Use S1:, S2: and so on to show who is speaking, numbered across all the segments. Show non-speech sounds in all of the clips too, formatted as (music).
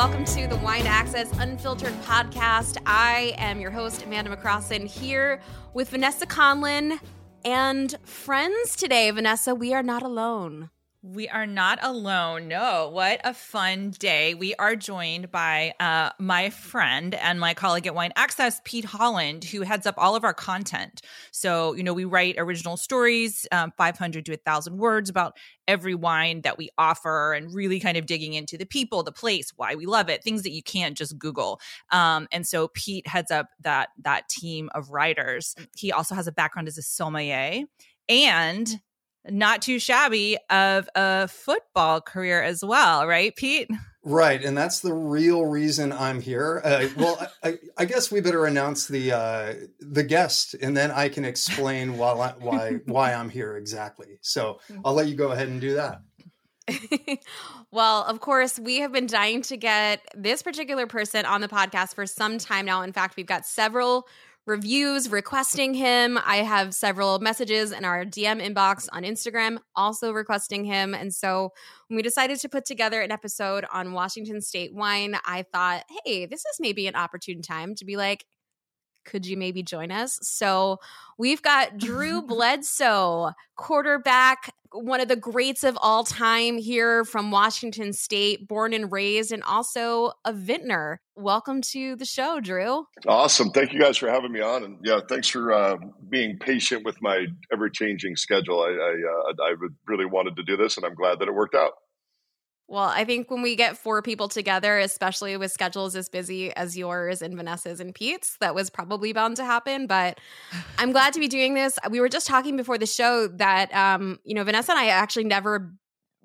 S1: welcome to the Wine Access Unfiltered podcast. I am your host, Amanda McCrossin, here with Vanessa Conlin and friends today. Vanessa, we are not alone.
S2: We are not alone. No, what a fun day. We are joined by uh, my friend and my colleague at Wine Access, Pete Holland, who heads up all of our content. So, you know, we write original stories, um, 500 to 1,000 words about every wine that we offer and really kind of digging into the people, the place, why we love it, things that you can't just Google. Um, and so Pete heads up that that team of writers. He also has a background as a sommelier and not too shabby of a football career as well, right, Pete?
S3: Right, and that's the real reason I'm here. Uh, well, I, I, guess we better announce the uh, the guest, and then I can explain why why why (laughs) I'm here exactly. So I'll let you go ahead and do that. (laughs)
S1: well, of course, we have been dying to get this particular person on the podcast for some time now. In fact, we've got several reviews requesting him. I have several messages in our DM inbox on Instagram also requesting him. And so when we decided to put together an episode on Washington State wine, I thought, hey, this is maybe an opportune time to be like, could you maybe join us? So we've got Drew (laughs) Bledsoe, quarterback, one of the greats of all time here from Washington State, born and raised, and also a vintner. Welcome to the show, Drew.
S4: Awesome. Thank you guys for having me on. And yeah, thanks for uh, being patient with my ever changing schedule. I, I, uh, I really wanted to do this, and I'm glad that it worked out.
S1: Well, I think when we get four people together, especially with schedules as busy as yours and Vanessa's and Pete's, that was probably bound to happen. But I'm glad to be doing this. We were just talking before the show that, um, you know, Vanessa and I actually never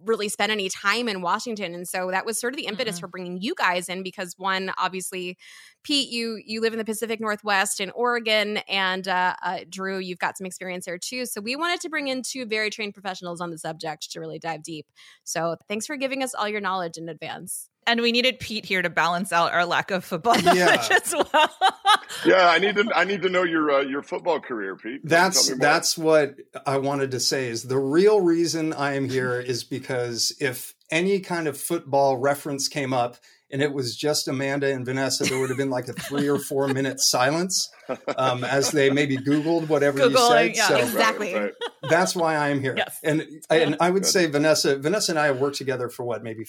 S1: really spent any time in Washington and so that was sort of the impetus mm-hmm. for bringing you guys in because one obviously Pete you you live in the Pacific Northwest in Oregon and uh, uh, Drew you've got some experience there too. So we wanted to bring in two very trained professionals on the subject to really dive deep. So thanks for giving us all your knowledge in advance
S2: and we needed Pete here to balance out our lack of football knowledge as well. (laughs)
S4: yeah, I need to I need to know your uh, your football career, Pete.
S3: That's that's what I wanted to say. Is the real reason I am here (laughs) is because if any kind of football reference came up and it was just Amanda and Vanessa, there would have been like a three or four minute silence um, as they maybe Googled whatever Googling, you said.
S1: Yeah,
S3: so
S1: exactly. Right,
S3: right. That's why I am here. Yes. And and I would Good. say Vanessa, Vanessa and I have worked together for what maybe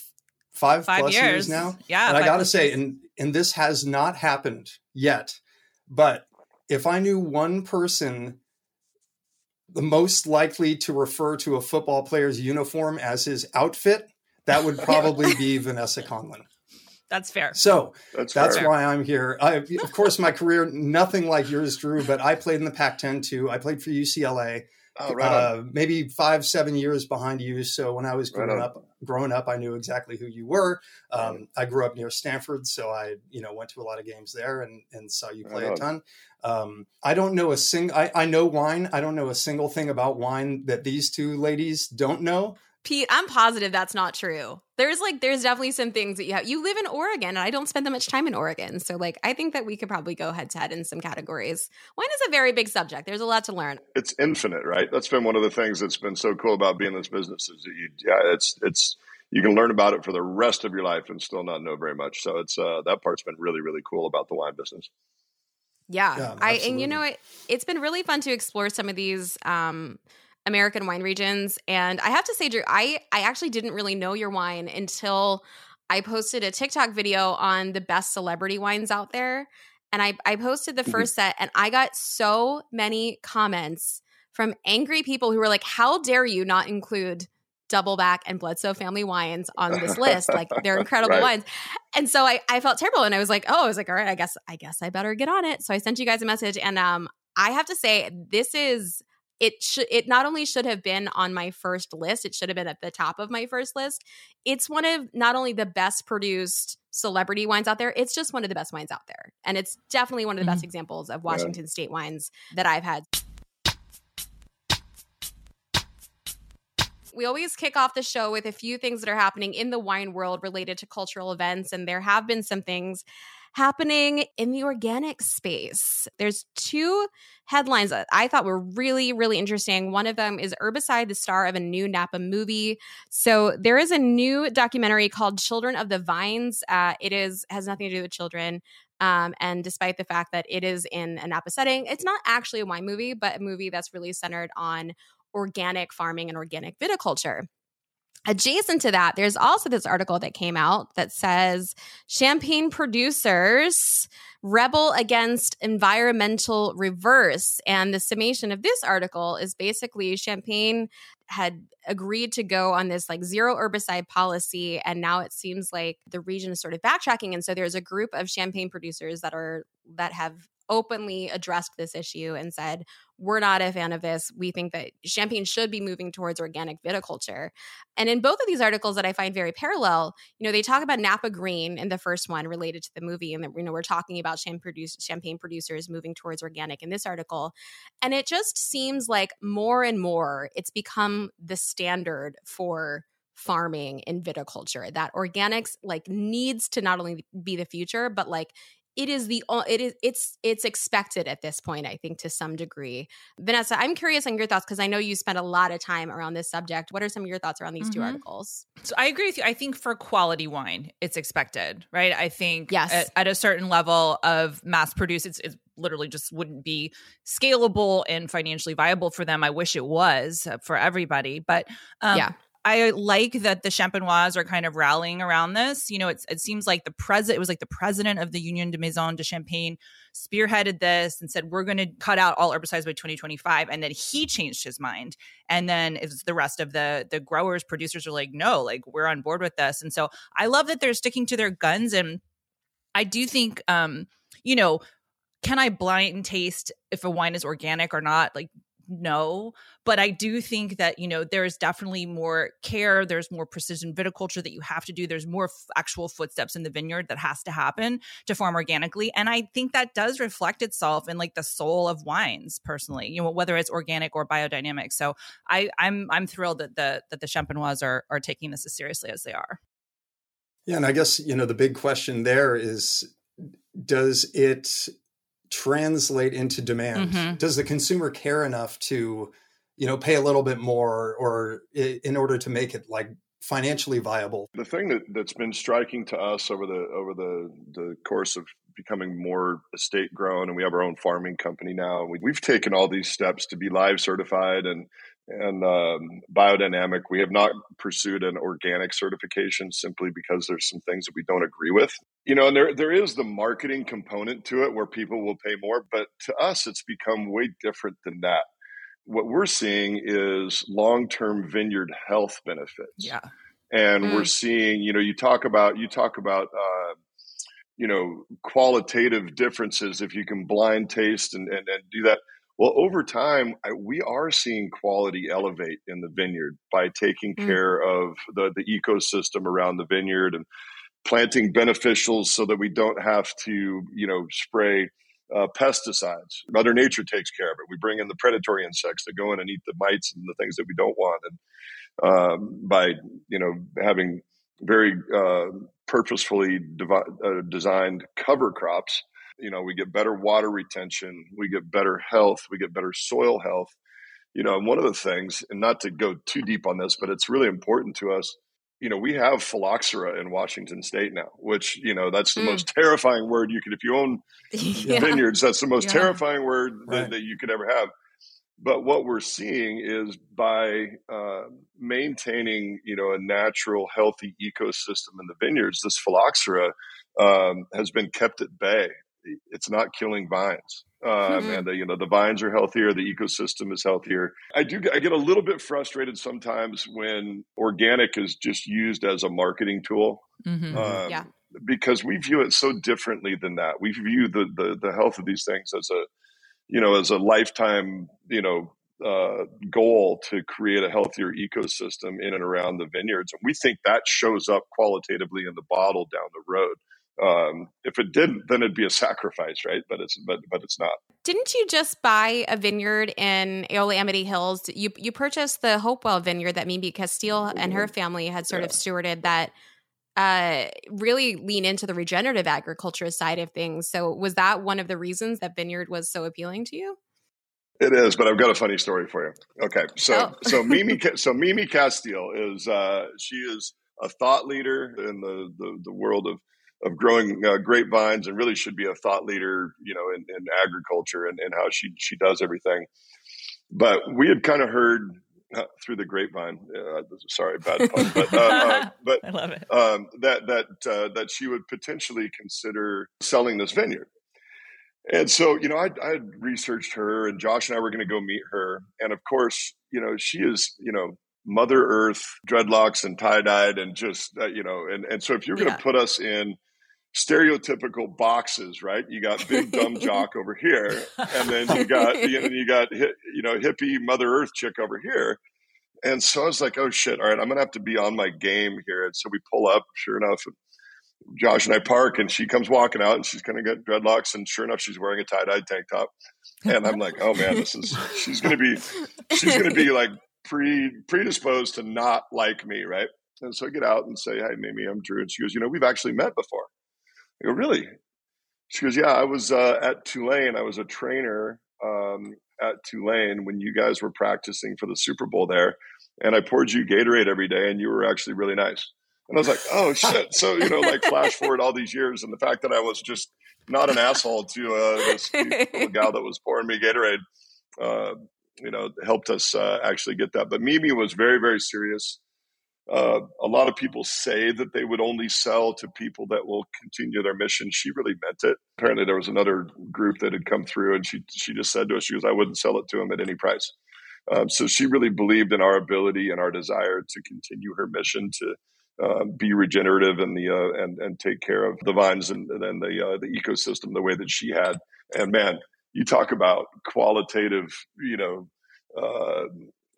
S3: five, five plus years. years. now.
S2: Yeah.
S3: And I got to say, and, and this has not happened yet, but if I knew one person the most likely to refer to a football player's uniform as his outfit, that would (laughs) probably be Vanessa Conlin.
S2: That's fair.
S3: So that's, that's why I'm here. I, of course, my (laughs) career, nothing like yours, Drew, but I played in the Pac 10 too. I played for UCLA. Oh, right uh, maybe five, seven years behind you. So when I was growing right up, growing up, I knew exactly who you were. Um, I grew up near Stanford, so I, you know, went to a lot of games there and, and saw you play right a ton. Um, I don't know a sing. I, I know wine. I don't know a single thing about wine that these two ladies don't know.
S1: Pete, I'm positive that's not true. There's like there's definitely some things that you have. You live in Oregon, and I don't spend that much time in Oregon, so like I think that we could probably go head to head in some categories. Wine is a very big subject. There's a lot to learn.
S4: It's infinite, right? That's been one of the things that's been so cool about being in this business is that you, yeah, it's it's you can learn about it for the rest of your life and still not know very much. So it's uh, that part's been really really cool about the wine business.
S1: Yeah, yeah I and you know it, it's been really fun to explore some of these. Um, American wine regions. And I have to say, Drew, I, I actually didn't really know your wine until I posted a TikTok video on the best celebrity wines out there. And I, I posted the 1st mm-hmm. set and I got so many comments from angry people who were like, How dare you not include Doubleback and Bledsoe family wines on this list? Like they're (laughs) incredible right. wines. And so I, I felt terrible and I was like, Oh, I was like, all right, I guess, I guess I better get on it. So I sent you guys a message and um I have to say, this is it should it not only should have been on my first list it should have been at the top of my first list it's one of not only the best produced celebrity wines out there it's just one of the best wines out there and it's definitely one of the mm-hmm. best examples of washington yeah. state wines that i've had we always kick off the show with a few things that are happening in the wine world related to cultural events and there have been some things happening in the organic space. There's two headlines that I thought were really, really interesting. One of them is Herbicide, the star of a new Napa movie. So there is a new documentary called Children of the Vines. Uh, it is has nothing to do with children. Um, and despite the fact that it is in a Napa setting, it's not actually a wine movie, but a movie that's really centered on organic farming and organic viticulture. Adjacent to that, there's also this article that came out that says champagne producers rebel against environmental reverse. And the summation of this article is basically champagne had agreed to go on this like zero herbicide policy. And now it seems like the region is sort of backtracking. And so there's a group of champagne producers that are that have openly addressed this issue and said, we're not a fan of this. We think that Champagne should be moving towards organic viticulture. And in both of these articles that I find very parallel, you know, they talk about Napa Green in the first one related to the movie, and that you know we're talking about champagne, champagne producers moving towards organic in this article. And it just seems like more and more it's become the standard for farming in viticulture that organics like needs to not only be the future but like it is the it is it's it's expected at this point i think to some degree vanessa i'm curious on your thoughts because i know you spent a lot of time around this subject what are some of your thoughts around these mm-hmm. two articles
S2: so i agree with you i think for quality wine it's expected right i think yes at, at a certain level of mass produce it's, it's literally just wouldn't be scalable and financially viable for them. I wish it was uh, for everybody, but um, yeah. I like that the Champenois are kind of rallying around this. You know, it seems like the president, it was like the president of the Union des Maisons de Champagne spearheaded this and said, we're going to cut out all herbicides by 2025. And then he changed his mind. And then it's the rest of the, the growers, producers are like, no, like we're on board with this. And so I love that they're sticking to their guns. And I do think, um, you know, can I blind taste if a wine is organic or not? Like, no but i do think that you know there's definitely more care there's more precision viticulture that you have to do there's more f- actual footsteps in the vineyard that has to happen to farm organically and i think that does reflect itself in like the soul of wines personally you know whether it's organic or biodynamic so i i'm i'm thrilled that the that the champenois are are taking this as seriously as they are.
S3: Yeah and i guess you know the big question there is does it translate into demand? Mm-hmm. Does the consumer care enough to, you know, pay a little bit more or in order to make it like financially viable?
S4: The thing that, that's been striking to us over the over the the course of becoming more estate grown and we have our own farming company now we, we've taken all these steps to be LIVE certified and and um, biodynamic. We have not pursued an organic certification simply because there's some things that we don't agree with. You know, and there there is the marketing component to it where people will pay more, but to us, it's become way different than that. What we're seeing is long term vineyard health benefits.
S2: Yeah,
S4: and mm. we're seeing. You know, you talk about you talk about. Uh, you know qualitative differences if you can blind taste and, and, and do that well, over time, I, we are seeing quality elevate in the vineyard by taking mm. care of the, the ecosystem around the vineyard and planting beneficials so that we don't have to, you know, spray uh, pesticides. Mother Nature takes care of it. We bring in the predatory insects that go in and eat the mites and the things that we don't want. And um, by, you know, having very uh, purposefully devi- uh, designed cover crops, you know we get better water retention we get better health we get better soil health you know and one of the things and not to go too deep on this but it's really important to us you know we have phylloxera in washington state now which you know that's the mm. most terrifying word you could if you own (laughs) yeah. vineyards that's the most yeah. terrifying word right. that, that, you could ever have but what we're seeing is by uh, maintaining you know a natural healthy ecosystem in the vineyards this phylloxera um, has been kept at bay it's not killing vines. Um, mm-hmm. and the, you know the vines are healthier, the ecosystem is healthier. I do I get a little bit frustrated sometimes when organic is just used as a marketing tool.
S1: Mm-hmm. Um, yeah,
S4: because we view it so differently than that. We view the, the the health of these things as a you know as a lifetime you know uh, goal to create a healthier ecosystem in and around the vineyards, and we think that shows up qualitatively in the bottle down the road. Um, if it didn't, then it'd be a sacrifice, right? But it's but but it's not.
S1: Didn't you just buy a vineyard in Eola Amity Hills? You you purchased the Hopewell vineyard that Mimi Casteel and her family had sort yeah. of stewarded that uh, really lean into the regenerative agriculture side of things. So, was that one of the reasons that Vineyard was so appealing to you?
S4: It is, but I've got a funny story for you. Okay, so oh. so Mimi (laughs) so Mimi Casteel is uh, she is a thought leader in the the, the world of of growing uh, grapevines and really should be a thought leader, you know, in, in agriculture and, and how she she does everything. But we had kind of heard uh, through the grapevine. Uh, sorry, bad pun, but uh, uh, (laughs) but
S2: I love it.
S4: Um, that that uh, that she would potentially consider selling this vineyard. And so, you know, I I researched her, and Josh and I were going to go meet her, and of course, you know, she is, you know, Mother Earth, dreadlocks, and tie dyed, and just uh, you know, and and so if you're going to yeah. put us in stereotypical boxes, right? You got big dumb (laughs) jock over here, and then you got (laughs) you know you got you know hippie Mother Earth chick over here. And so I was like, oh shit, all right, I'm gonna have to be on my game here. And so we pull up, sure enough, Josh and I park, and she comes walking out, and she's kind of got dreadlocks, and sure enough, she's wearing a tie dye tank top. And I'm like, oh man, this is she's gonna be she's gonna be like pre predisposed to not like me, right? And so I get out and say, "Hi, Mimi, I'm Drew." And she goes, "You know, we've actually met before." I go, really? She goes, yeah, I was uh, at Tulane. I was a trainer um, at Tulane when you guys were practicing for the Super Bowl there. And I poured you Gatorade every day, and you were actually really nice. And I was like, oh, (laughs) shit. So, you know, like flash forward all these years, and the fact that I was just not an asshole to uh, this (laughs) gal that was pouring me Gatorade, uh, you know, helped us uh, actually get that. But Mimi was very, very serious. Uh, a lot of people say that they would only sell to people that will continue their mission. She really meant it. Apparently, there was another group that had come through, and she she just said to us, "She goes, I wouldn't sell it to them at any price." Um, so she really believed in our ability and our desire to continue her mission to uh, be regenerative and the uh, and and take care of the vines and, and the uh, the ecosystem the way that she had. And man, you talk about qualitative, you know, uh,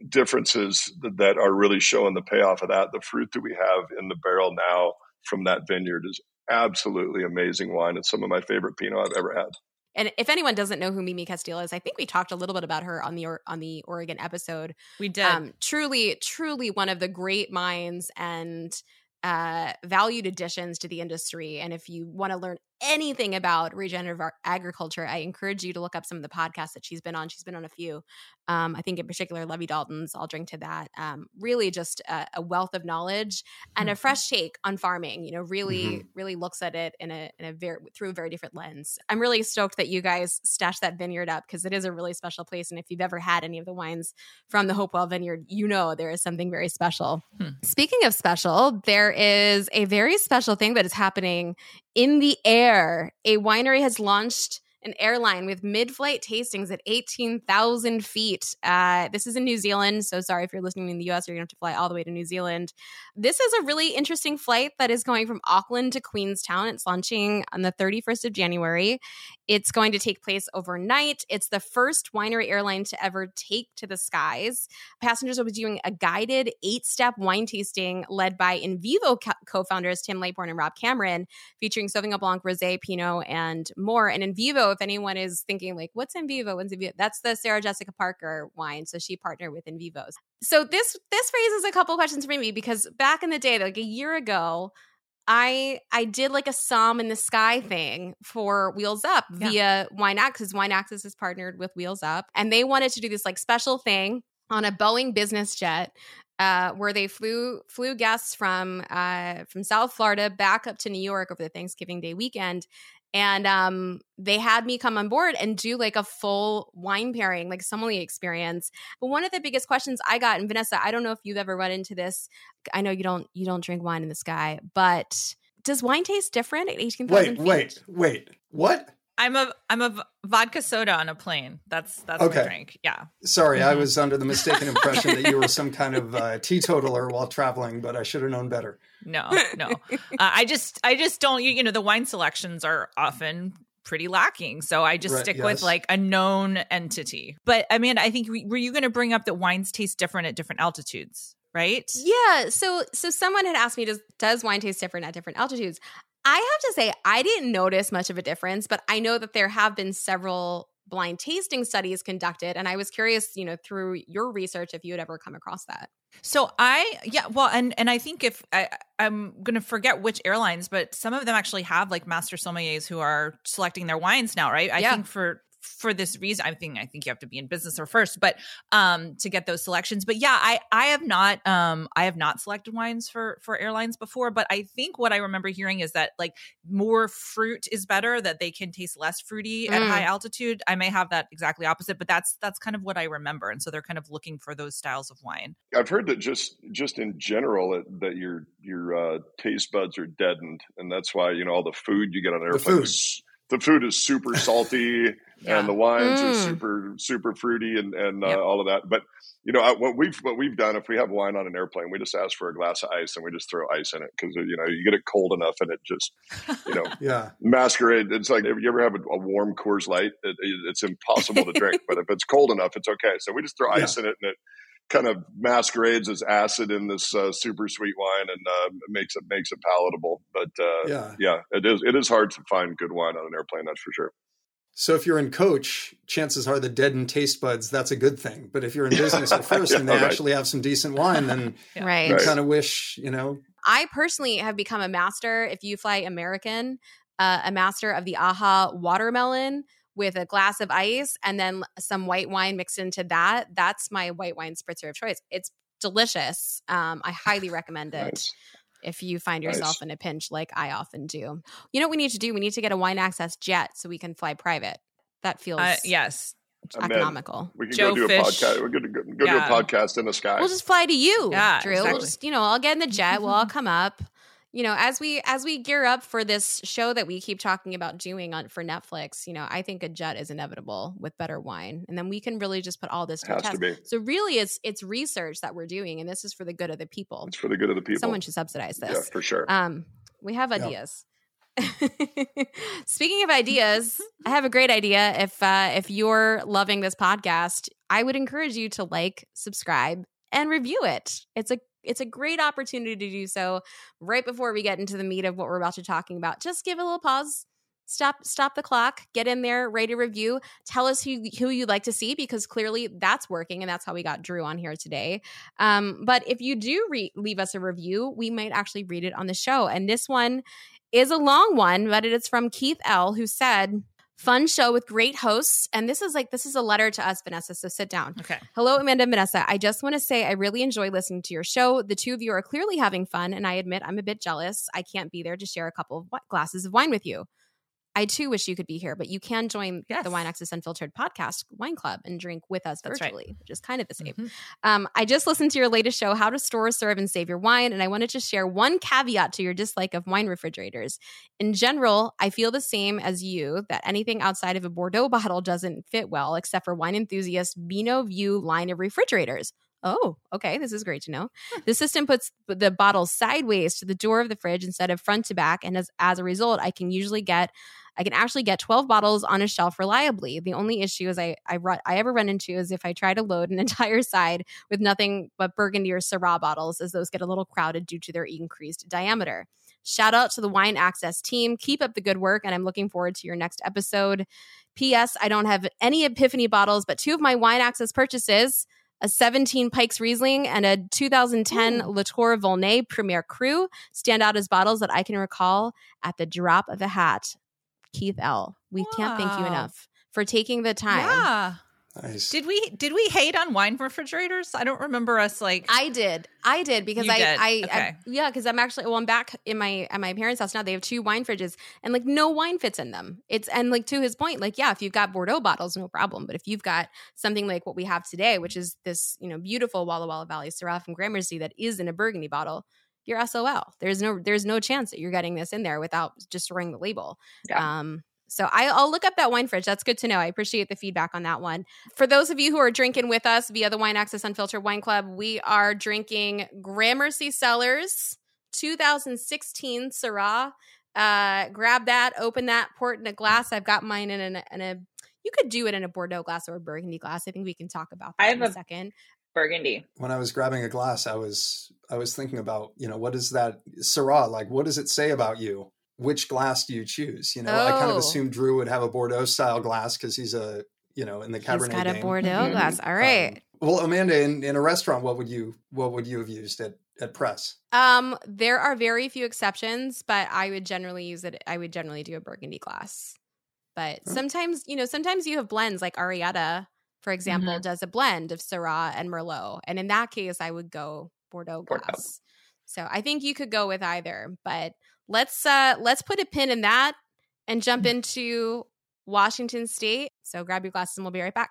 S4: differences that are really showing the payoff of that. The fruit that we have in the barrel now from that vineyard is absolutely amazing wine. It's some of my favorite Pinot I've ever had.
S1: And if anyone doesn't know who Mimi Casteel is, I think we talked a little bit about her on the on the Oregon episode.
S2: We did. Um,
S1: truly, truly one of the great minds and uh, valued additions to the industry. And if you want to learn anything about regenerative agriculture, I encourage you to look up some of the podcasts that she's been on. She's been on a few. Um, I think in particular, Levi Dalton's. I'll drink to that. Um, really, just a, a, wealth of knowledge and a mm-hmm. fresh take on farming. You know, really, mm-hmm. really looks at it in a in a very through a very different lens. I'm really stoked that you guys stashed that vineyard up because it is a really special place. And if you've ever had any of the wines from the Hopewell Vineyard, you know there is something very special. Hmm. Speaking of special, there is a very special thing that is happening in the air. A winery has launched an airline with mid-flight tastings at 18,000 feet. Uh, this is in New Zealand. So sorry if you're listening in the US, you're going to have to fly all the way to New Zealand. This is a really interesting flight that is going from Auckland to Queenstown. It's launching on the 31st of January. It's going to take place overnight. It's the first winery airline to ever take to the skies. Passengers will be doing a guided eight-step wine tasting led by InVivo co-founders Tim Lightbourne and Rob Cameron, featuring Sauvignon Blanc, Rosé, Pinot, and more. And If anyone is thinking like, what's InVivo? What's InVivo? That's the Sarah Jessica Parker wine. So she partnered with in InVivos. So this this raises a couple questions for me because back in the day, like a year ago, I I did like a Somm in the Sky thing for Wheels Up yeah. via Wine Access. Wine Access is partnered with Wheels Up, and they wanted to do this like special thing on a Boeing business jet uh, where they flew flew guests from uh, from South Florida back up to New York over the Thanksgiving Day weekend, and um, they had me come on board and do like a full wine pairing, like sommelier experience. But one of the biggest questions I got, and Vanessa, I don't know if you've ever run into this. I know you don't you don't drink wine in the sky, but does wine taste different at eighteen thousand? feet?
S3: Wait, wait, wait. What?
S2: I'm a I'm a vodka soda on a plane. That's that's okay. my drink. Yeah.
S3: Sorry, mm-hmm. I was under the mistaken (laughs) impression that you were some kind of uh, teetotaler while traveling, but I should have known better.
S2: No, no. Uh, I just I just don't. You, you know, the wine selections are often pretty lacking. So I just right, stick yes. with like a known entity. But I mean, I think were you going to bring up that wines taste different at different altitudes? Right?
S1: Yeah. So so someone had asked me does does wine taste different at different altitudes? I have to say, I didn't notice much of a difference, but I know that there have been several blind tasting studies conducted. And I was curious, you know, through your research, if you had ever come across that.
S2: So I yeah well and and I think if I I'm gonna forget which airlines, but some of them actually have like master sommeliers who are selecting their wines now, right? I yeah. think for for this reason i think i think you have to be in business or first but um to get those selections but yeah i i have not um i have not selected wines for for airlines before but i think what i remember hearing is that like more fruit is better that they can taste less fruity mm. at high mm. altitude i may have that exactly opposite but that's that's kind of what i remember and so they're kind of looking for those styles of wine
S4: i've heard that just just in general it, that your your uh, taste buds are deadened and that's why you know all the food you get on airplanes the food is super salty (laughs) yeah. and the wines mm. are super super fruity and and uh, yep. all of that. But you know what we've what we've done if we have wine on an airplane, we just ask for a glass of ice and we just throw ice in it because you know you get it cold enough and it just you know (laughs)
S3: yeah
S4: masquerade. It's like if you ever have a, a warm Coors Light, it, it's impossible to drink. But if it's cold enough, it's okay. So we just throw ice in it and it kind of masquerades as acid in this uh, super sweet wine and uh, makes it makes it palatable. But uh, yeah, yeah, it is it is hard to find good wine on an airplane. That's for sure.
S3: So if you're in coach, chances are the deadened taste buds, that's a good thing. But if you're in (laughs) business at first yeah, and they right. actually have some decent wine, then (laughs)
S1: yeah. right.
S3: you kind of wish, you know.
S1: I personally have become a master, if you fly American, uh, a master of the AHA watermelon with a glass of ice and then some white wine mixed into that. That's my white wine spritzer of choice. It's delicious. Um, I highly (sighs) recommend it. Nice if you find yourself nice. in a pinch like I often do. You know what we need to do? We need to get a wine access jet so we can fly private. That feels uh,
S2: yes
S1: economical.
S4: We can Joe go do Fish. a podcast. We're going to go, go yeah. do a podcast in the sky.
S1: We'll just fly to you, yeah, Drew. Exactly. We'll just you know I'll get in the jet. we'll all (laughs) come up you know as we as we gear up for this show that we keep talking about doing on for netflix you know i think a jet is inevitable with better wine. And then we can really just put all this to test. to so really it's it's research that we're doing and this is for the good of the people.
S4: It's for the good of the people.
S1: Someone should subsidize this.
S4: yeah for sure.
S1: Um we have ideas. (laughs) Speaking of ideas, (laughs) I have a great idea. If uh, if you're loving this podcast, I would encourage you to like, subscribe, and review it. It's a it's a great opportunity to do so right before we get into the meat of what we're about to talking about. Just give a little pause, stop stop the clock get in there rate a review tell us who who you'd like to see because clearly that's working and that's how we got drew on here today um, but if you do re- leave us a review we might actually read it on the show and this one is a long one but it is from keith l who said Fun show with great hosts. And this is like, this is a letter to us, Vanessa. So sit down.
S2: Okay.
S1: Hello, Amanda and Vanessa. I just want to say I really enjoy listening to your show. The two of you are clearly having fun. And I admit I'm a bit jealous. I can't be there to share a couple of glasses of wine with you. I too wish you could be here, but you can join yes. the Wine Access Unfiltered podcast wine club and drink with us That's virtually, right. which is kind of the same. Mm-hmm. Um, I just listened to your latest show, How to Store, Serve, and Save Your Wine, and I wanted to share one caveat to your dislike of wine refrigerators. In general, I feel the same as you that anything outside of a Bordeaux (laughs) bottle doesn't fit well, except for wine enthusiasts' Vino View line of refrigerators. Oh, okay. This is great to know. The system puts the bottle sideways to the door of the fridge instead of front to back. And as, as a result, I can usually get I can actually get 12 bottles on a shelf reliably. The only issue is I I, run, I ever run into is if I try to load an (laughs) entire side with nothing but Burgundy or Syrah bottles, as those get a little crowded due to their increased diameter. Shout out to the Wine Access team. Keep up the good work, and I'm looking forward to your next episode. P.S. I don't have any Epiphany bottles, but two of my Wine Access purchases a 17 Pikes Riesling and a 2010 Ooh. Latour Volnay Premier Cru stand out as bottles that I can recall at the drop of a hat. Keith L. We wow. can't thank you enough for taking the time.
S2: Yeah. Nice. Did we did we hate on wine refrigerators? I don't remember us like
S1: I did. I did because you I, did. I, okay. I yeah, because I'm actually well, I'm back in my at my parents' house now. They have two wine fridges and like no wine fits in them. It's and like to his point, like yeah, if you've got Bordeaux bottles, no problem. But if you've got something like what we have today, which is this you know beautiful Walla Walla Valley Syrah from Gramercy that is in a Burgundy bottle, you're SOL. There's no there's no chance that you're getting this in there without destroying the label. Yeah. Um, so I, will look up that wine fridge. That's good to know. I appreciate the feedback on that one. For those of you who are drinking with us via the Wine Access Unfiltered Wine Club, we are drinking Gramercy Cellars 2016 Syrah. Uh, grab that, open that, pour it in a glass. I've got mine in a, in a you could do it in a Bordeaux glass or a Burgundy glass. I think we can talk about that I have in a, a second.
S5: Burgundy.
S3: When I was grabbing a glass, I was I was thinking about, you know, what is that Syrah like? What does it say about you? Which glass do you choose? You know, oh. I kind of oh. assumed Drew would have a Bordeaux style glass because he's a, you know, in the Cabernet. He's
S1: got
S3: game.
S1: a Bordeaux mm-hmm. glass. All right. Um,
S3: Well, Amanda, in, in a restaurant, what would you what would you have used at at press?
S1: Um, there are very few exceptions, but I would generally use it. I would generally do a Burgundy glass. But huh. sometimes, you know, sometimes you have blends like Arietta, for example, mm-hmm. does a blend of Syrah and Merlot, and in that case, I would go Bordeaux glass. Bordeaux. So I think you could go with either. But let's uh let's put a pin in that and jump mm. into Washington State. So grab your glasses and we'll be right back.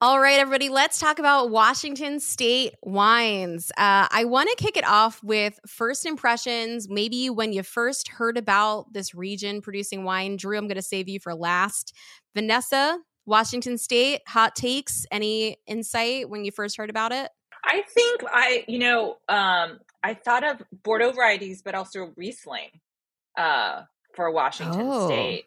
S1: All right, everybody, let's talk about Washington State wines. Uh, I want to kick it off with first impressions, maybe when you first heard about this region producing wine. Drew, I'm going to save you for last. Vanessa, Washington State, hot takes, any insight when you first heard about it?
S2: I think I, you know, um, I thought of Bordeaux varieties, but also Riesling uh, for Washington oh. State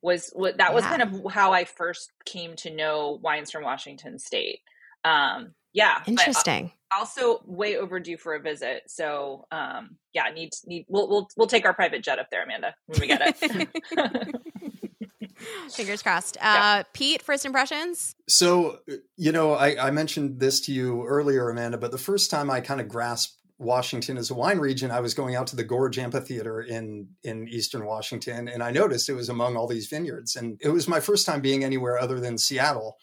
S2: was what that was kind of how I first came to know wines from Washington State. Um, yeah,
S1: uh, interesting.
S2: Also, way overdue for a visit. So, um, yeah, need need we'll we'll we'll take our private jet up there, Amanda, when we get it. (laughs) (laughs)
S1: Fingers crossed. Uh, yeah. Pete, first impressions?
S3: So, you know, I, I mentioned this to you earlier, Amanda, but the first time I kind of grasped Washington as a wine region, I was going out to the Gorge Amphitheater in in Eastern Washington, and I noticed it was among all these vineyards. And it was my first time being anywhere other than Seattle,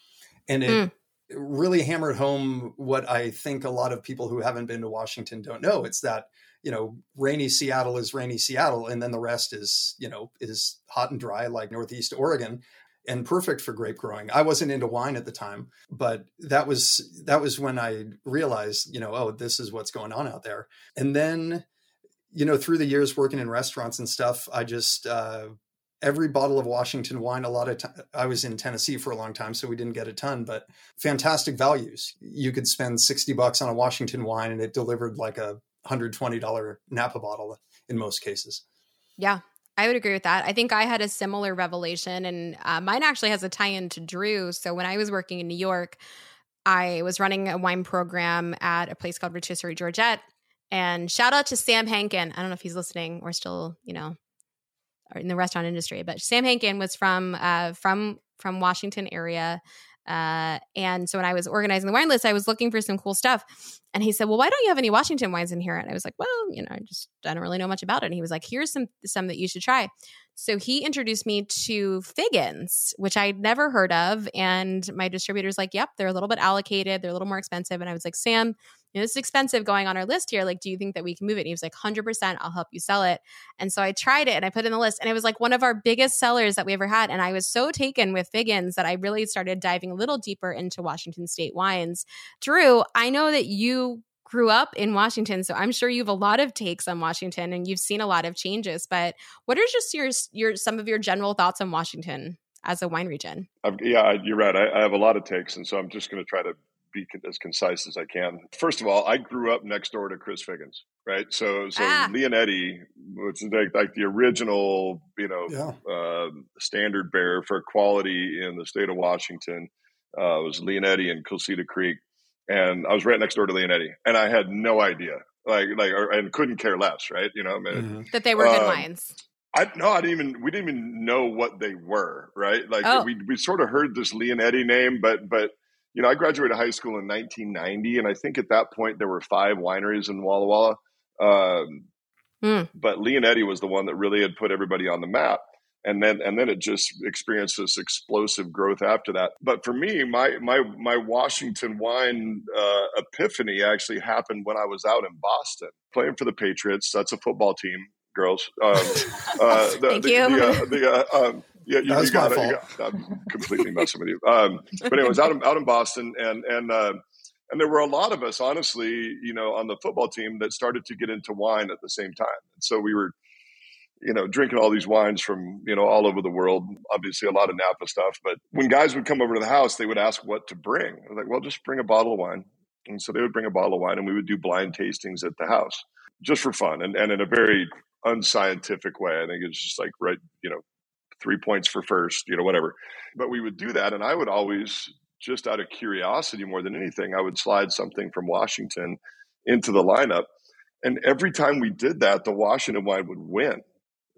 S3: and it mm. really hammered home what I think a lot of people who haven't been to Washington don't know. It's that you know rainy Seattle is rainy Seattle, and then the rest is you know is hot and dry like Northeast Oregon and perfect for grape growing. I wasn't into wine at the time, but that was that was when I realized, you know, oh, this is what's going on out there. And then, you know, through the years working in restaurants and stuff, I just uh, every bottle of Washington wine. A lot of time, I was in Tennessee for a long time, so we didn't get a ton, but fantastic values. You could spend sixty bucks on a Washington wine, and it delivered like a hundred twenty dollar Napa bottle in most cases.
S1: Yeah, I would agree with that. I think I had a similar revelation, and uh, mine actually has a tie in to Drew. So when I was working in New York, I was running a wine program at a place called Rotisserie Georgette. And shout out to Sam Hankin. I don't know if he's listening or still, you know, in the restaurant industry, but Sam Hankin was from uh, from from Washington area. Uh, and so when I was organizing the wine list, I was looking for some cool stuff. And he said, "Well, why don't you have any Washington wines in here?" And I was like, "Well, you know, I just I don't really know much about it." And he was like, "Here's some some that you should try." So he introduced me to Figgins, which I'd never heard of, and my distributor's like, "Yep, they're a little bit allocated, they're a little more expensive." And I was like, "Sam, you know, this is expensive going on our list here. Like, do you think that we can move it?" And he was like, "100%, I'll help you sell it." And so I tried it and I put it in the list, and it was like one of our biggest sellers that we ever had. And I was so taken with Figgins that I really started diving a little deeper into Washington State wines. Drew, I know that you grew up in Washington, so I'm sure you have a lot of takes on Washington and you've seen a lot of changes. But what are just your your some of your general thoughts on Washington as a wine region?
S4: I've, yeah, you're right. I, I have a lot of takes, and so I'm just going to try to be as concise as I can. First of all, I grew up next door to Chris Figgins, right? So, so ah. Leonetti, which is like, like the original, you know, yeah. uh, standard bearer for quality in the state of Washington, uh, was Leonetti and Quilceda Creek and I was right next door to Leonetti, and I had no idea, like, like, or, and couldn't care less, right? You know, I mean,
S1: mm-hmm. that they were good um, wines.
S4: I no, I didn't even we didn't even know what they were, right? Like oh. we we sort of heard this Leonetti name, but but you know, I graduated high school in 1990, and I think at that point there were five wineries in Walla Walla. Um, mm. But Leonetti was the one that really had put everybody on the map and then and then it just experienced this explosive growth after that. But for me, my my my Washington wine uh, epiphany actually happened when I was out in Boston playing for the Patriots. That's a football team, girls. Um, (laughs) uh,
S1: the, Thank the, you. The,
S4: uh, the, uh, um, yeah, you, you got it. Got, I'm completely messing with you. (laughs) Um, but anyways, out in, out in Boston, and and uh, and there were a lot of us, honestly, you know, on the football team that started to get into wine at the same time. And so we were you know, drinking all these wines from, you know, all over the world. Obviously, a lot of Napa stuff. But when guys would come over to the house, they would ask what to bring. I was like, well, just bring a bottle of wine. And so they would bring a bottle of wine and we would do blind tastings at the house just for fun and, and in a very unscientific way. I think it's just like, right, you know, three points for first, you know, whatever. But we would do that. And I would always, just out of curiosity more than anything, I would slide something from Washington into the lineup. And every time we did that, the Washington wine would win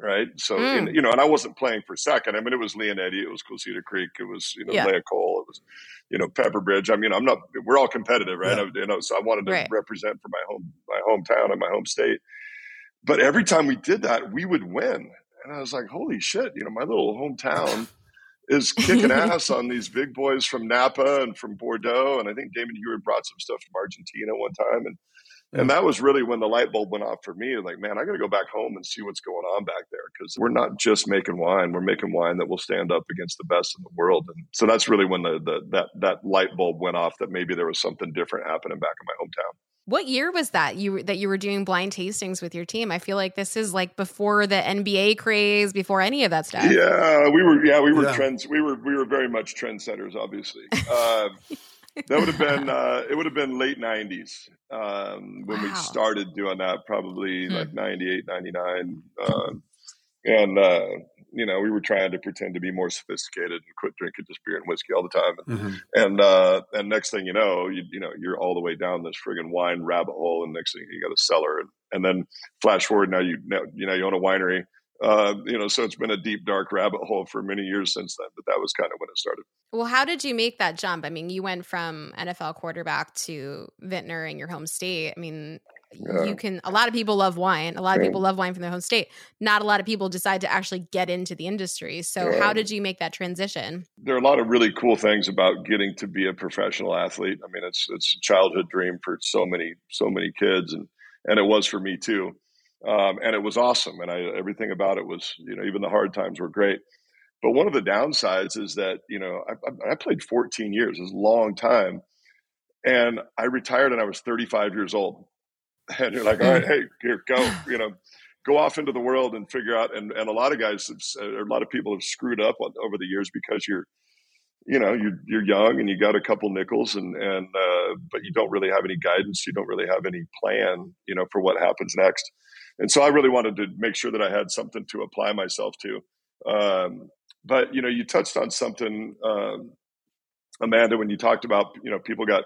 S4: right? So, mm. and, you know, and I wasn't playing for second. I mean, it was Leonetti, it was Cedar Creek, it was, you know, yeah. L'Ecole, it was, you know, Pepper Bridge. I mean, I'm not, we're all competitive, right? Yeah. I, you know, so I wanted to right. represent for my home, my hometown and my home state. But every time we did that, we would win. And I was like, holy shit, you know, my little hometown (laughs) is kicking ass (laughs) on these big boys from Napa and from Bordeaux. And I think Damon Huard brought some stuff from Argentina one time. And and that was really when the light bulb went off for me. Like, man, I got to go back home and see what's going on back there because we're not just making wine; we're making wine that will stand up against the best in the world. And so that's really when the, the that that light bulb went off that maybe there was something different happening back in my hometown.
S1: What year was that you that you were doing blind tastings with your team? I feel like this is like before the NBA craze, before any of that stuff.
S4: Yeah, we were. Yeah, we were yeah. trends. We were we were very much trendsetters, obviously. Uh, (laughs) that would have been uh, it would have been late 90s um, when wow. we started doing that probably hmm. like 98 99 uh, and uh, you know we were trying to pretend to be more sophisticated and quit drinking just beer and whiskey all the time and mm-hmm. and, uh, and next thing you know you, you know you're all the way down this friggin' wine rabbit hole and next thing you got a cellar and, and then flash forward now you now, you know you own a winery uh, you know, so it's been a deep, dark rabbit hole for many years since then. But that was kind of when it started.
S1: Well, how did you make that jump? I mean, you went from NFL quarterback to vintner in your home state. I mean, yeah. you can. A lot of people love wine. A lot of people love wine from their home state. Not a lot of people decide to actually get into the industry. So, yeah. how did you make that transition?
S4: There are a lot of really cool things about getting to be a professional athlete. I mean, it's it's a childhood dream for so many so many kids, and and it was for me too um, and it was awesome. And I, everything about it was, you know, even the hard times were great. But one of the downsides is that, you know, I, I played 14 years, it was a long time. And I retired and I was 35 years old. And you're like, all right, hey, here, go, you know, go off into the world and figure out. And, and a lot of guys, have, a lot of people have screwed up over the years because you're, you know, you're, you're young and you got a couple nickels and, and, uh, but you don't really have any guidance. You don't really have any plan, you know, for what happens next and so I really wanted to make sure that I had something to apply myself to. Um, but you know, you touched on something, um, Amanda, when you talked about you know people got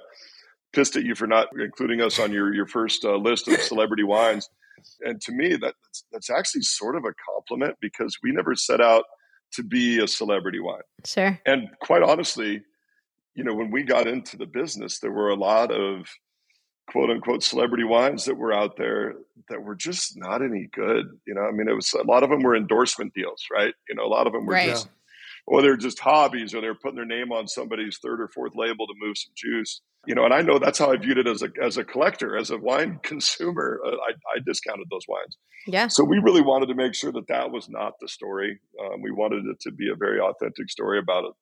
S4: pissed at you for not including us on your your first uh, list of (laughs) celebrity wines, and to me that that's, that's actually sort of a compliment because we never set out to be a celebrity wine.
S1: Sure.
S4: And quite honestly, you know, when we got into the business, there were a lot of quote unquote celebrity wines that were out there that were just not any good. You know, I mean, it was a lot of them were endorsement deals, right? You know, a lot of them were right. just, or they're just hobbies, or they're putting their name on somebody's third or fourth label to move some juice. You know, and I know that's how I viewed it as a as a collector, as a wine (laughs) consumer. Uh, I, I discounted those wines.
S1: Yeah.
S4: So we really wanted to make sure that that was not the story. Um, we wanted it to be a very authentic story about a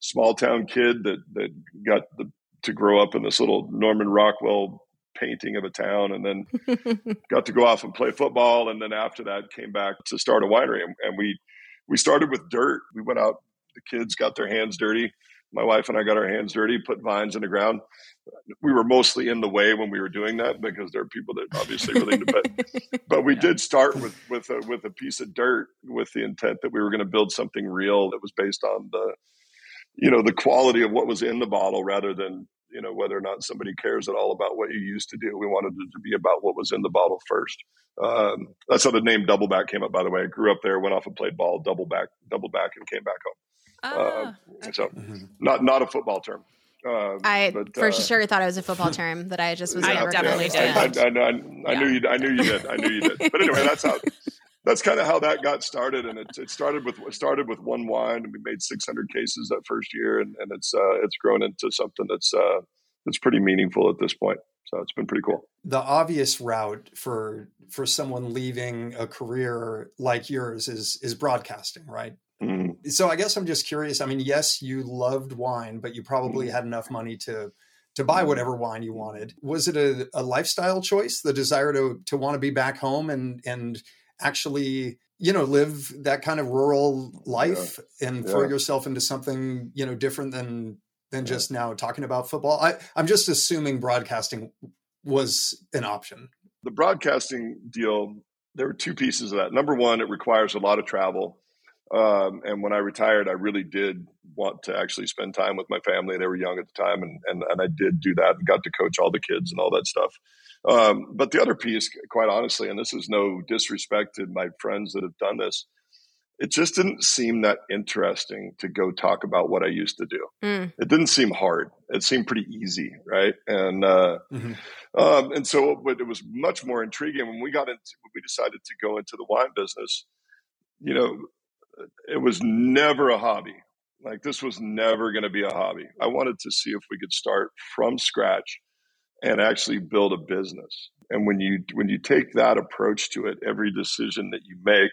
S4: small town kid that that got the to grow up in this little Norman Rockwell painting of a town and then (laughs) got to go off and play football and then after that came back to start a winery and, and, we we started with dirt. We went out the kids got their hands dirty. My wife and i got our hands dirty put vines in the ground. We were mostly in the way when we were doing that because there are people that obviously really but (laughs) but we yeah. did start with with a with a piece of dirt with the intent that we were going to build something real that was based on the you know the quality of what was in the bottle rather than you know whether or not somebody cares at all about what you used to do. We wanted it to be about what was in the bottle first. Um, that's how the name Doubleback came up. By the way, I grew up there, went off and played ball, double back, double back, and came back home. Ah, uh, okay. So mm-hmm. not not a football term.
S1: Uh, I but, for uh, sure thought it was a football term that I just was. (laughs)
S2: I definitely did.
S4: I, I, I, I yeah. knew you. I knew you did. I knew you did. (laughs) But anyway, that's how that's kind of how that got started, and it, it started with started with one wine, and we made 600 cases that first year, and, and it's uh, it's grown into something that's uh, that's pretty meaningful at this point. So it's been pretty cool.
S3: The obvious route for for someone leaving a career like yours is is broadcasting, right? Mm-hmm. So I guess I'm just curious. I mean, yes, you loved wine, but you probably mm-hmm. had enough money to to buy mm-hmm. whatever wine you wanted. Was it a, a lifestyle choice, the desire to to want to be back home and and actually you know live that kind of rural life yeah. and yeah. throw yourself into something you know different than than yeah. just now talking about football I, i'm just assuming broadcasting was an option
S4: the broadcasting deal there were two pieces of that number one it requires a lot of travel Um, and when I retired, I really did want to actually spend time with my family. They were young at the time, and and, and I did do that and got to coach all the kids and all that stuff. Um, but the other piece, quite honestly, and this is no disrespect to my friends that have done this, it just didn't seem that interesting to go talk about what I used to do. Mm. It didn't seem hard. It seemed pretty easy, right? And uh, mm-hmm. um, and so, but it was much more intriguing when we got into when we decided to go into the wine business. You know, it was never a hobby. Like this was never going to be a hobby. I wanted to see if we could start from scratch and actually build a business. And when you when you take that approach to it, every decision that you make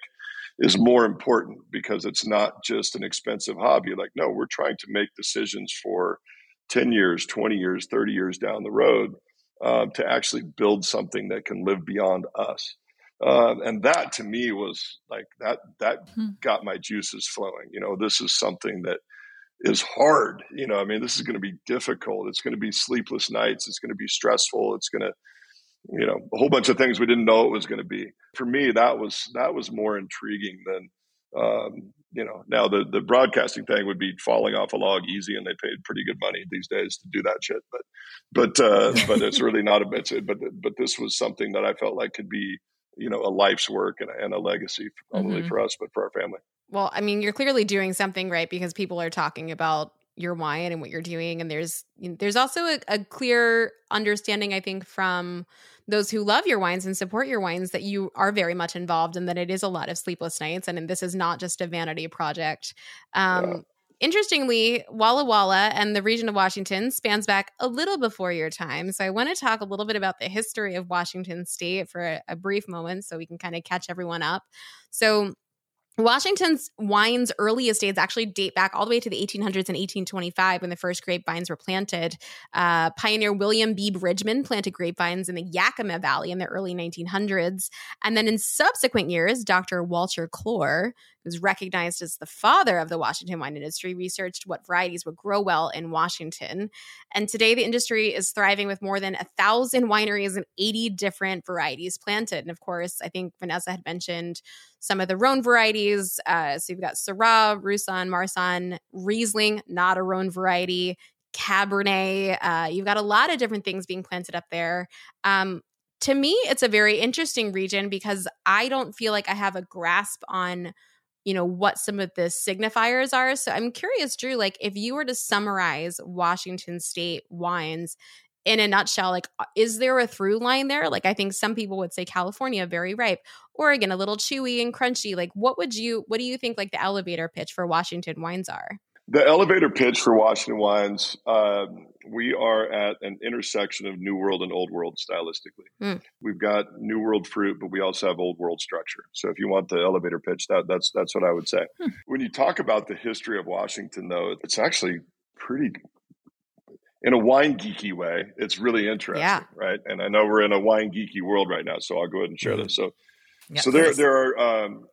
S4: is more important because it's not just an expensive hobby. Like, no, we're trying to make decisions for 10 years, 20 years, 30 years down the road uh, to actually build something that can live beyond us. Uh, and that to me was like that that hmm. got my juices flowing you know this is something that is hard you know i mean this is going to be difficult. It's going to be sleepless nights. It's going to be stressful. It's going to you know a whole bunch of things we didn't know it was going to be. For me that was that was more intriguing than um, you know now the the broadcasting thing would be falling off a log easy and they paid pretty good money these days to do that shit but but uh, (laughs) but it's really not a bit but but this was something that i felt like could be you know a life's work and, and a legacy not only mm-hmm. for us but for our family
S1: well i mean you're clearly doing something right because people are talking about your wine and what you're doing and there's there's also a, a clear understanding i think from those who love your wines and support your wines that you are very much involved and that it is a lot of sleepless nights and, and this is not just a vanity project. Um, yeah. Interestingly, Walla Walla and the region of Washington spans back a little before your time. So I want to talk a little bit about the history of Washington state for a, a brief moment so we can kind of catch everyone up. So Washington's wine's earliest estates actually date back all the way to the 1800s and 1825 when the first grapevines were planted. Uh, pioneer William B. Bridgman planted grapevines in the Yakima Valley in the early 1900s. And then in subsequent years, Dr. Walter Clore, who's recognized as the father of the Washington wine industry, researched what varieties would grow well in Washington. And today, the industry is thriving with more than a thousand wineries and 80 different varieties planted. And of course, I think Vanessa had mentioned some of the Rhone varieties. Uh, so you've got Syrah, Roussanne, Marsanne, Riesling, not a Rhone variety. Cabernet. Uh, you've got a lot of different things being planted up there. Um, to me, it's a very interesting region because I don't feel like I have a grasp on you know what some of the signifiers are so i'm curious drew like if you were to summarize washington state wines in a nutshell like uh, is there a through line there like i think some people would say california very ripe oregon a little chewy and crunchy like what would you what do you think like the elevator pitch for washington wines are
S4: the elevator pitch for Washington Wines, uh, we are at an intersection of New World and Old World stylistically. Mm. We've got New World fruit, but we also have Old World structure. So if you want the elevator pitch, that, that's that's what I would say. Mm. When you talk about the history of Washington, though, it's actually pretty in a wine geeky way, it's really interesting, yeah. right? And I know we're in a wine geeky world right now, so I'll go ahead and share mm. this. So, yeah, so there, there are um,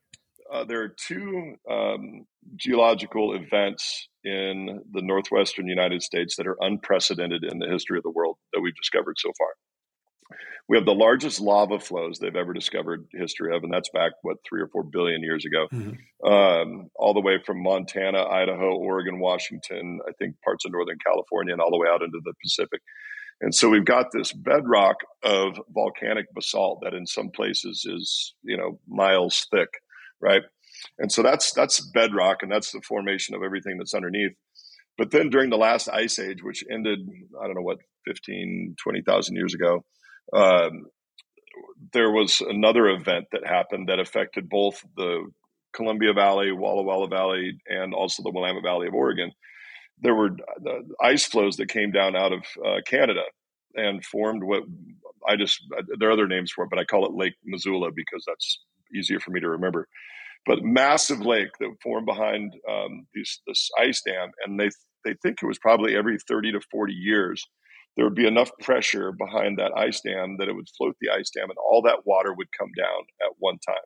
S4: uh, there are two um, geological events in the northwestern United States that are unprecedented in the history of the world that we've discovered so far. We have the largest lava flows they've ever discovered history of, and that's back what three or four billion years ago, mm-hmm. um, all the way from Montana, Idaho, Oregon, Washington, I think parts of Northern California, and all the way out into the Pacific. And so we've got this bedrock of volcanic basalt that in some places is, you know, miles thick right? And so that's that's bedrock, and that's the formation of everything that's underneath. But then during the last ice age, which ended, I don't know what, 15, 20,000 years ago, um, there was another event that happened that affected both the Columbia Valley, Walla Walla Valley, and also the Willamette Valley of Oregon. There were uh, ice flows that came down out of uh, Canada and formed what I just, there are other names for it, but I call it Lake Missoula because that's easier for me to remember. But massive lake that formed behind um, these, this ice dam, and they they think it was probably every 30 to 40 years there would be enough pressure behind that ice dam that it would float the ice dam, and all that water would come down at one time.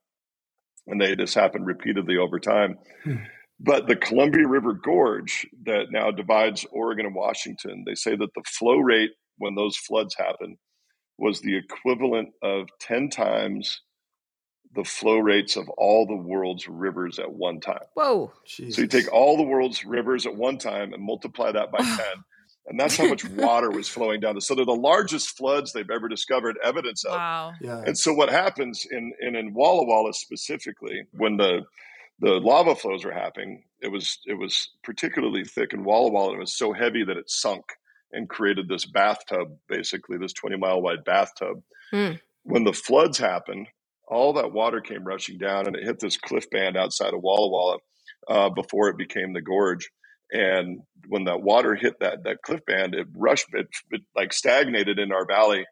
S4: And they this happened repeatedly over time. Hmm. But the Columbia River Gorge that now divides Oregon and Washington, they say that the flow rate when those floods happen was the equivalent of 10 times the flow rates of all the world's rivers at one time.
S1: Whoa.
S4: Jesus. So you take all the world's rivers at one time and multiply that by (sighs) 10. And that's how much (laughs) water was flowing down. So they're the largest floods they've ever discovered evidence of.
S2: Wow.
S4: Yeah. And so what happens in, in, in Walla Walla specifically, when the the lava flows were happening, it was it was particularly thick in Walla Walla. It was so heavy that it sunk and created this bathtub, basically this 20 mile wide bathtub. Mm. When the floods happened, all that water came rushing down and it hit this cliff band outside of Walla Walla uh, before it became the gorge. And when that water hit that that cliff band, it rushed, it, it like stagnated in our valley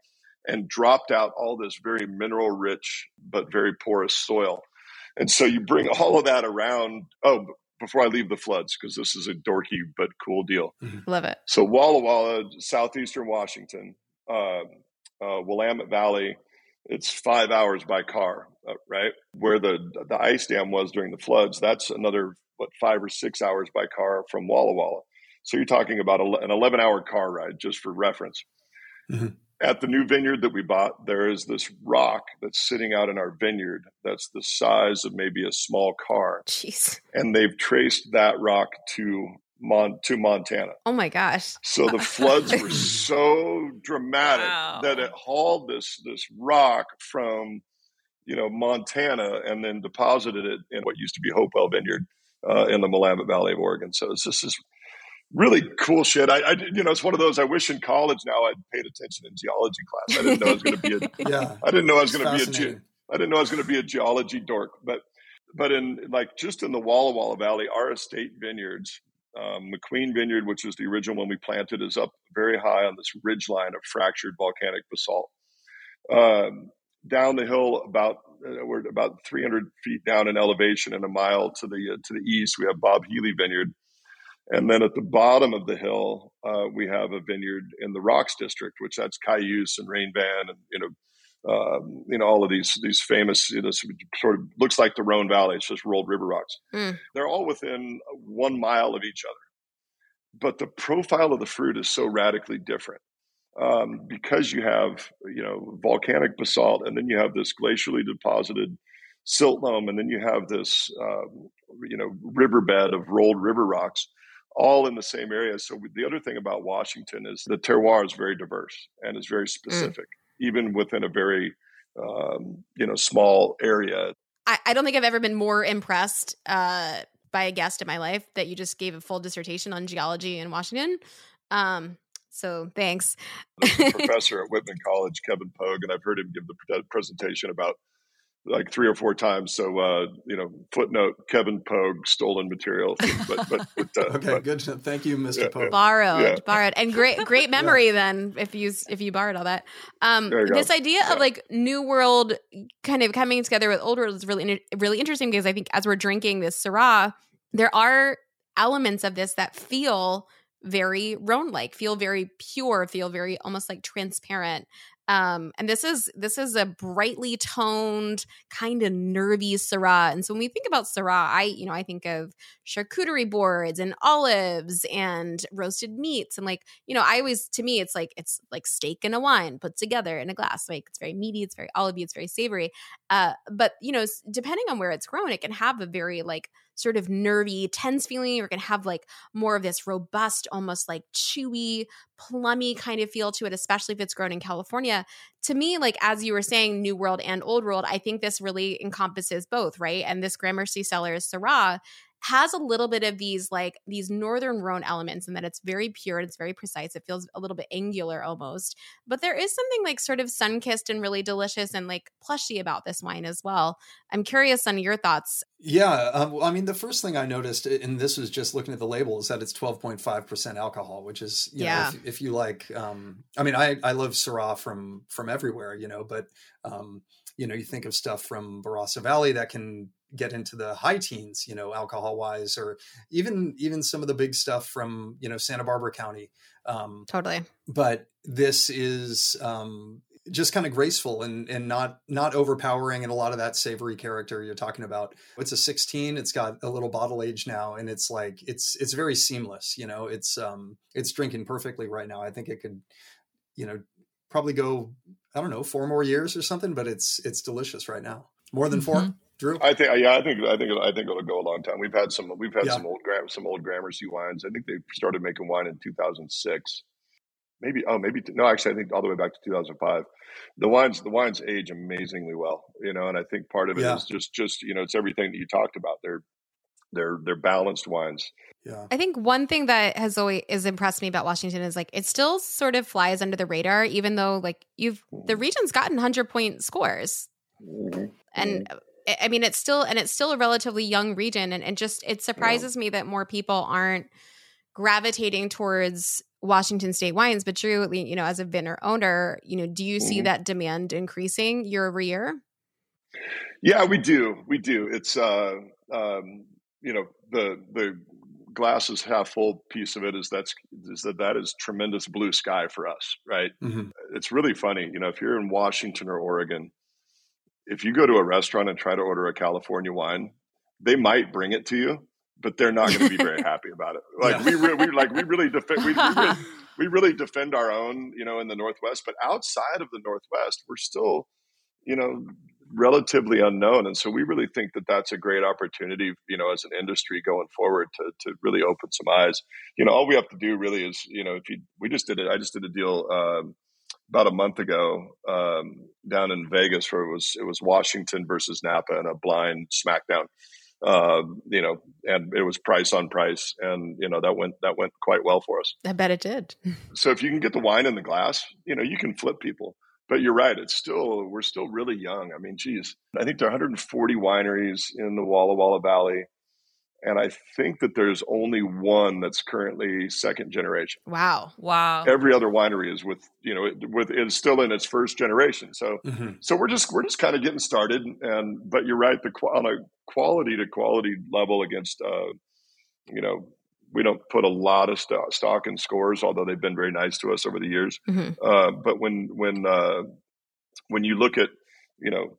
S4: and dropped out all this very mineral rich but very porous soil. And so you bring (laughs) all of that around. Oh, before I leave the floods, because this is a dorky but cool deal.
S1: Mm-hmm. Love it.
S4: So Walla Walla, southeastern Washington, uh, uh, Willamette Valley, it's five hours by car, uh, right? Where the the ice dam was during the floods, that's another what five or six hours by car from Walla Walla. So you're talking about an 11 hour car ride, just for reference. Mm-hmm. At the new vineyard that we bought, there is this rock that's sitting out in our vineyard that's the size of maybe a small car.
S1: Jeez.
S4: And they've traced that rock to Mon- to Montana.
S1: Oh my gosh!
S4: So the (laughs) floods were so dramatic wow. that it hauled this this rock from you know Montana and then deposited it in what used to be Hopewell Vineyard uh, in the Willamette Valley of Oregon. So it's just this really cool shit. I, I, you know, it's one of those. I wish in college now I'd paid attention in geology class. I didn't know I was going to be a. (laughs) yeah. I didn't know I was going to be a. Ge- I didn't know I was going to be a geology dork, but but in like just in the Walla Walla Valley, our estate vineyards, um, McQueen Vineyard, which was the original one we planted, is up very high on this ridge line of fractured volcanic basalt. Um, down the hill, about uh, we're about 300 feet down in elevation, and a mile to the uh, to the east, we have Bob Healy Vineyard, and then at the bottom of the hill, uh, we have a vineyard in the Rocks District, which that's Cayuse and Reynvaan, and you know. Um, you know all of these these famous you know, sort of looks like the Rhone Valley. It's just rolled river rocks. Mm. They're all within one mile of each other, but the profile of the fruit is so radically different um, because you have you know volcanic basalt, and then you have this glacially deposited silt loam, and then you have this um, you know riverbed of rolled river rocks, all in the same area. So the other thing about Washington is the terroir is very diverse and is very mm. specific, mm. Even within a very um, you know small area.
S1: I, I, don't think I've ever been more impressed uh, by a guest in my life that you just gave a full dissertation on geology in Washington. Um, so thanks. (laughs)
S4: professor at Whitman College, Kevin Pogue, and I've heard him give the presentation about like three or four times. So uh, you know, footnote: Kevin Pogue, stolen material. (laughs) But, but, but
S3: uh, okay, but, good. Thank you, Mr. Yeah, Pogue.
S1: Borrowed, yeah. borrowed, and great, great (laughs) memory. yeah. Then, if you if you borrowed all that, um, this go. idea of like New World kind of coming together with Old World is really really interesting because I think as we're drinking this Syrah, there are elements of this that feel very Rhone like, feel very pure, feel very almost like transparent um and this is this is a brightly toned kind of nervy syrah. And so when we think about syrah i you know i think of charcuterie boards and olives and roasted meats. And like you know i always to me it's like it's like steak and a wine put together in a glass. Like it's very meaty it's very olivey it's very savory. Uh but you know depending on where it's grown it can have a very like sort of nervy, tense feeling, You're gonna have like more of this robust, almost like chewy, plummy kind of feel to it, especially if it's grown in California. To me, like as you were saying, New World and Old World, I think this really encompasses both, right? And this Gramercy Cellars Syrah has a little bit of these like these northern Rhone elements and that it's very pure and it's very precise. It feels a little bit angular almost, but there is something like sort of sun kissed and really delicious and like plushy about this wine as well. I'm curious on your thoughts.
S3: Yeah, um, I mean, the first thing I noticed, and this was just looking at the label, is that it's 12.5 percent alcohol, which is you yeah. know if, if you like, um, I mean, I I love Syrah from from everywhere, you know, but um, you know, you think of stuff from Barossa Valley that can get into the high teens, you know, alcohol wise, or even even some of the big stuff from you know Santa Barbara County.
S1: Um, totally.
S3: But this is um, just kind of graceful and and not not overpowering and a lot of that savory character you're talking about. It's a 16. It's got a little bottle age now, and it's like it's it's very seamless. You know, it's um it's drinking perfectly right now. I think it could, you know, probably go I don't know four more years or something, but it's it's delicious right now. More than 4 mm-hmm. Drew?
S4: I think yeah, I think I think I think it'll go a long time. We've had some we've had yeah. some old some old Gramercy wines. I think they started making wine in 2006. Maybe oh maybe no actually I think all the way back to 2005. The wines the wines age amazingly well, you know, and I think part of it yeah. is just just you know it's everything that you talked about. They're they're they're balanced wines.
S1: Yeah. I think one thing that has always has impressed me about Washington is like it still sort of flies under the radar, even though like you've the mm-hmm. region's gotten hundred point scores. Mm-hmm. And mm-hmm. I mean, it's still and it's still a relatively young region, and, and just it surprises yeah. me that more people aren't gravitating towards Washington State wines. But Drew, you know, as a vintner owner, you know, do you see mm-hmm. that demand increasing year over year?
S4: Yeah, we do. We do. It's uh, um, you know, the the glass is half full piece of it is that's is that that is tremendous blue sky for us, right? Mm-hmm. It's really funny, you know, if you're in Washington or Oregon if you go to a restaurant and try to order a California wine, they might bring it to you, but they're not going to be very (laughs) happy about it. Like yeah. we, re- we like we really defend we, we, really, (laughs) we really defend our own, you know, in the Northwest, but outside of the Northwest, we're still, you know, relatively unknown, and so we really think that that's a great opportunity, you know, as an industry going forward to to really open some eyes. You know, all we have to do really is, you know, if you we just did it, I just did a deal. Um, about a month ago um, down in Vegas, where it was it was Washington versus Napa in a blind smackdown. Uh, you know, and it was price on price, and you know that went that went quite well for us.
S1: I bet it did. (laughs)
S4: so if you can get the wine in the glass, you know you can flip people. But you're right; it's still we're still really young. I mean, geez, I think there are 140 wineries in the Walla Walla Valley and I think that there's only one that's currently second generation.
S1: Wow!
S2: Wow!
S4: Every other winery is with you know with is still in its first generation. So mm-hmm. so we're just we're just kind of getting started. And but you're right, the on a quality to quality level against uh, you know we don't put a lot of st- stock in scores, although they've been very nice to us over the years. Mm-hmm. Uh, but when when uh, when you look at you know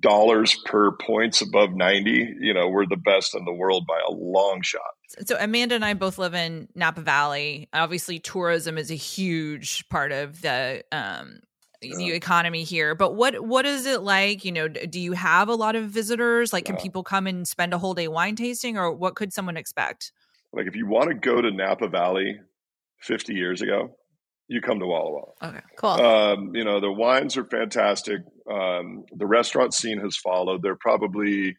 S4: dollars per points above 90 you know we're the best in the world by a long shot
S2: so amanda and i both live in napa valley obviously tourism is a huge part of the um the economy here but what what is it like you know do you have a lot of visitors like can yeah. people come and spend a whole day wine tasting or what could someone expect
S4: like if you want to go to napa valley 50 years ago you come to Walla Walla.
S1: Okay, cool.
S4: Um, you know, the wines are fantastic. Um, the restaurant scene has followed. There are probably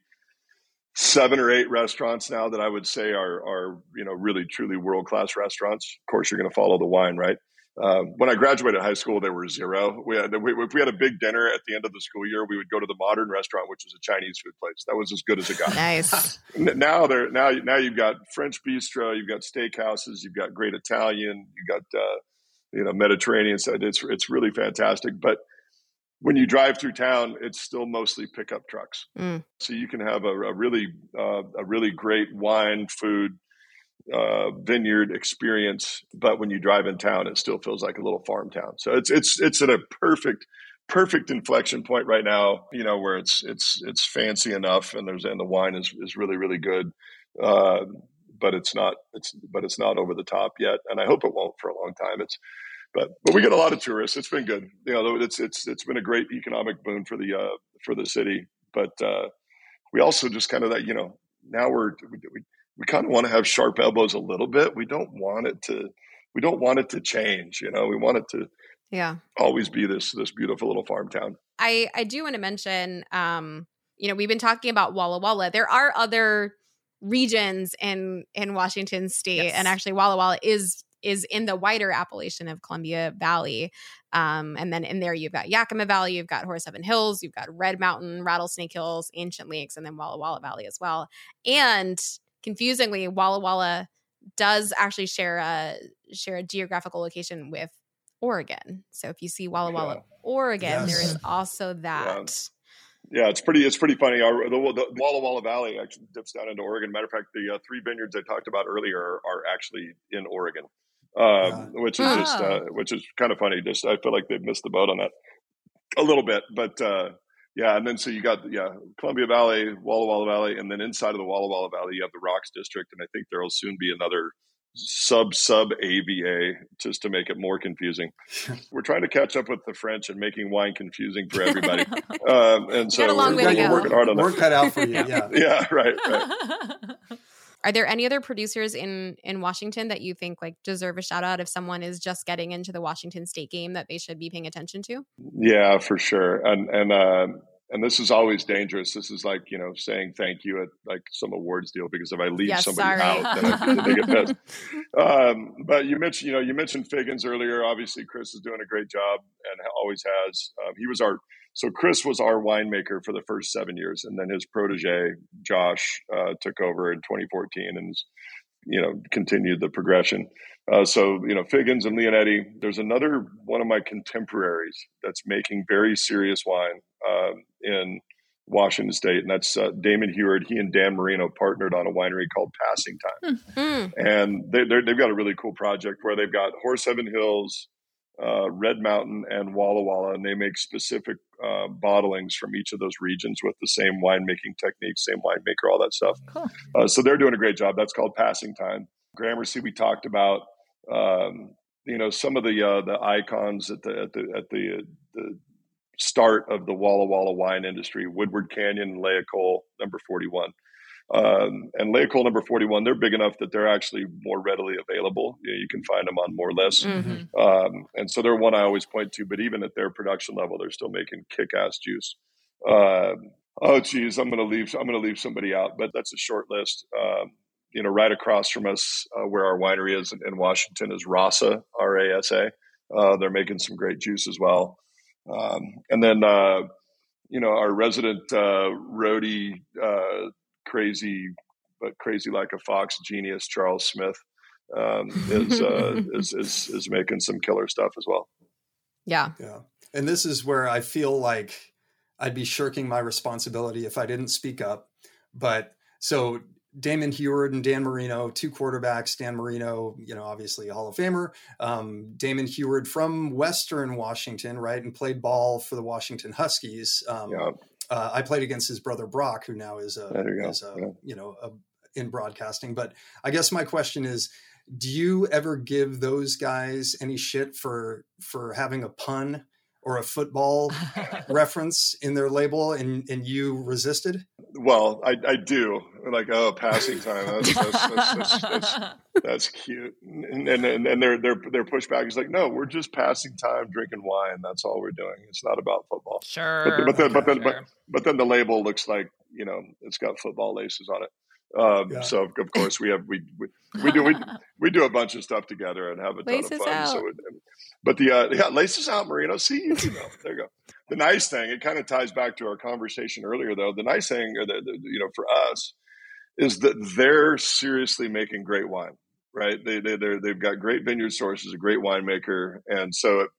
S4: seven or eight restaurants now that I would say are, are you know, really truly world class restaurants. Of course, you're going to follow the wine, right? Um, when I graduated high school, there were zero. We had, we, if we had a big dinner at the end of the school year, we would go to the Modern Restaurant, which was a Chinese food place. That was as good as it got.
S1: nice. (laughs)
S4: Now there, now now you've got French bistro, you've got steakhouses, you've got great Italian, you've got uh, you know Mediterranean side. It's it's really fantastic. But when you drive through town, it's still mostly pickup trucks. Mm. So you can have a, a really uh, a really great wine, food, uh, vineyard experience. But when you drive in town, it still feels like a little farm town. So it's it's it's at a perfect perfect inflection point right now. You know where it's it's it's fancy enough, and there's and the wine is is really really good. Uh, but it's not it's but it's not over the top yet, and I hope it won't for a long time. It's but but we get a lot of tourists. It's been good. You know, it's it's it's been a great economic boon for the uh, for the city. But uh, we also just kind of that you know now we're we, we, we kind of want to have sharp elbows a little bit. We don't want it to we don't want it to change. You know, we want it to
S1: yeah
S4: always be this this beautiful little farm town.
S1: I I do want to mention um you know we've been talking about Walla Walla. There are other regions in in Washington state yes. and actually Walla Walla is is in the wider appellation of Columbia Valley. Um, and then in there you've got Yakima Valley, you've got Horse Heaven Hills, you've got Red Mountain, Rattlesnake Hills, Ancient Lakes, and then Walla Walla Valley as well. And confusingly, Walla Walla does actually share a share a geographical location with Oregon. So if you see Walla Walla, yeah. Oregon, yes. there is also that.
S4: Yeah, it's pretty. It's pretty funny. Our, the, the, Walla Walla Valley actually dips down into Oregon. Matter of fact, the uh, three vineyards I talked about earlier are, are actually in Oregon, um, which is oh. just uh, which is kind of funny. Just I feel like they've missed the boat on that a little bit, but uh, yeah. And then so you got yeah Columbia Valley, Walla Walla Valley, and then inside of the Walla Walla Valley you have the Rocks District, and I think there will soon be another sub sub AVA just to make it more confusing. (laughs) we're trying to catch up with the French and making wine confusing for everybody. (laughs) um, and so
S1: we're,
S4: we're working hard on
S3: that. Work cut out for you. (laughs) Yeah.
S4: yeah. Right. right.
S1: Are there any other producers in in Washington that you think like deserve a shout out if someone is just getting into the Washington State game that they should be paying attention to?
S4: Yeah, for sure. And and uh, and this is always dangerous. This is like you know saying thank you at like some awards deal because if I leave yes, somebody sorry. out, then, I, they get pissed. (laughs) Um, but you mentioned you know you mentioned Figgins earlier. Obviously, Chris is doing a great job and always has. Um, he was our so Chris was our winemaker for the first seven years, and then his protege Josh uh, took over in 2014 and you know continued the progression. Uh, so you know Figgins and Leonetti. There's another one of my contemporaries that's making very serious wine uh, in Washington State, and that's uh, Damon Huard. He and Dan Marino partnered on a winery called Passing Time, mm-hmm. and they, have got a really cool project where they've got Horse Heaven Hills, uh, Red Mountain, and Walla Walla, and they make specific uh, bottlings from each of those regions with the same winemaking techniques, same winemaker, all that stuff. Cool. Uh, so they're doing a great job. That's called Passing Time. Gramercy, we talked about. Um, you know some of the uh, the icons at the at the at the, the start of the Walla Walla wine industry, Woodward Canyon, L'Ecole, number 41. Um, and L'Ecole number 41, they're big enough that they're actually more readily available. You, know, you can find them on more lists. Mm-hmm. Um, and so they're one I always point to, but even at their production level, they're still making kick ass juice. Um, oh, geez, I'm going to leave, I'm going to leave somebody out, but that's a short list. Um, you know, right across from us, uh, where our winery is in, in Washington is Rasa, R A S A. Uh, they're making some great juice as well. Um, and then, uh, you know, our resident uh, roadie, uh, crazy, but crazy like a fox genius, Charles Smith, um, is, uh, (laughs) is, is, is making some killer stuff as well.
S1: Yeah.
S3: Yeah. And this is where I feel like I'd be shirking my responsibility if I didn't speak up. But so Damon Huard and Dan Marino, two quarterbacks. Dan Marino, you know, obviously a Hall of Famer. Um, Damon Huard from Western Washington, right, and played ball for the Washington Huskies. Um, yeah. Uh, I played against his brother Brock, who now is a, you, is a yeah. you know a, in broadcasting. But I guess my question is, do you ever give those guys any shit for for having a pun or a football (laughs) reference in their label and, and you resisted?
S4: Well, I, I do. Like, oh, passing time. That's, that's, that's, that's, that's (laughs) cute. And, and, and their, their, their pushback is like, no, we're just passing time drinking wine. That's all we're doing. It's not about football.
S2: Sure.
S4: But, but then, but then, sure. but, but then the label looks like, you know, it's got football laces on it. Um, yeah. So of course we have we we, we do we, (laughs) we do a bunch of stuff together and have a ton of fun. Out. So, it, but the uh, yeah, laces out, Marino. See you know there you go. The nice thing, it kind of ties back to our conversation earlier, though. The nice thing, or the, the you know, for us, is that they're seriously making great wine, right? They they they they've got great vineyard sources, a great winemaker, and so it,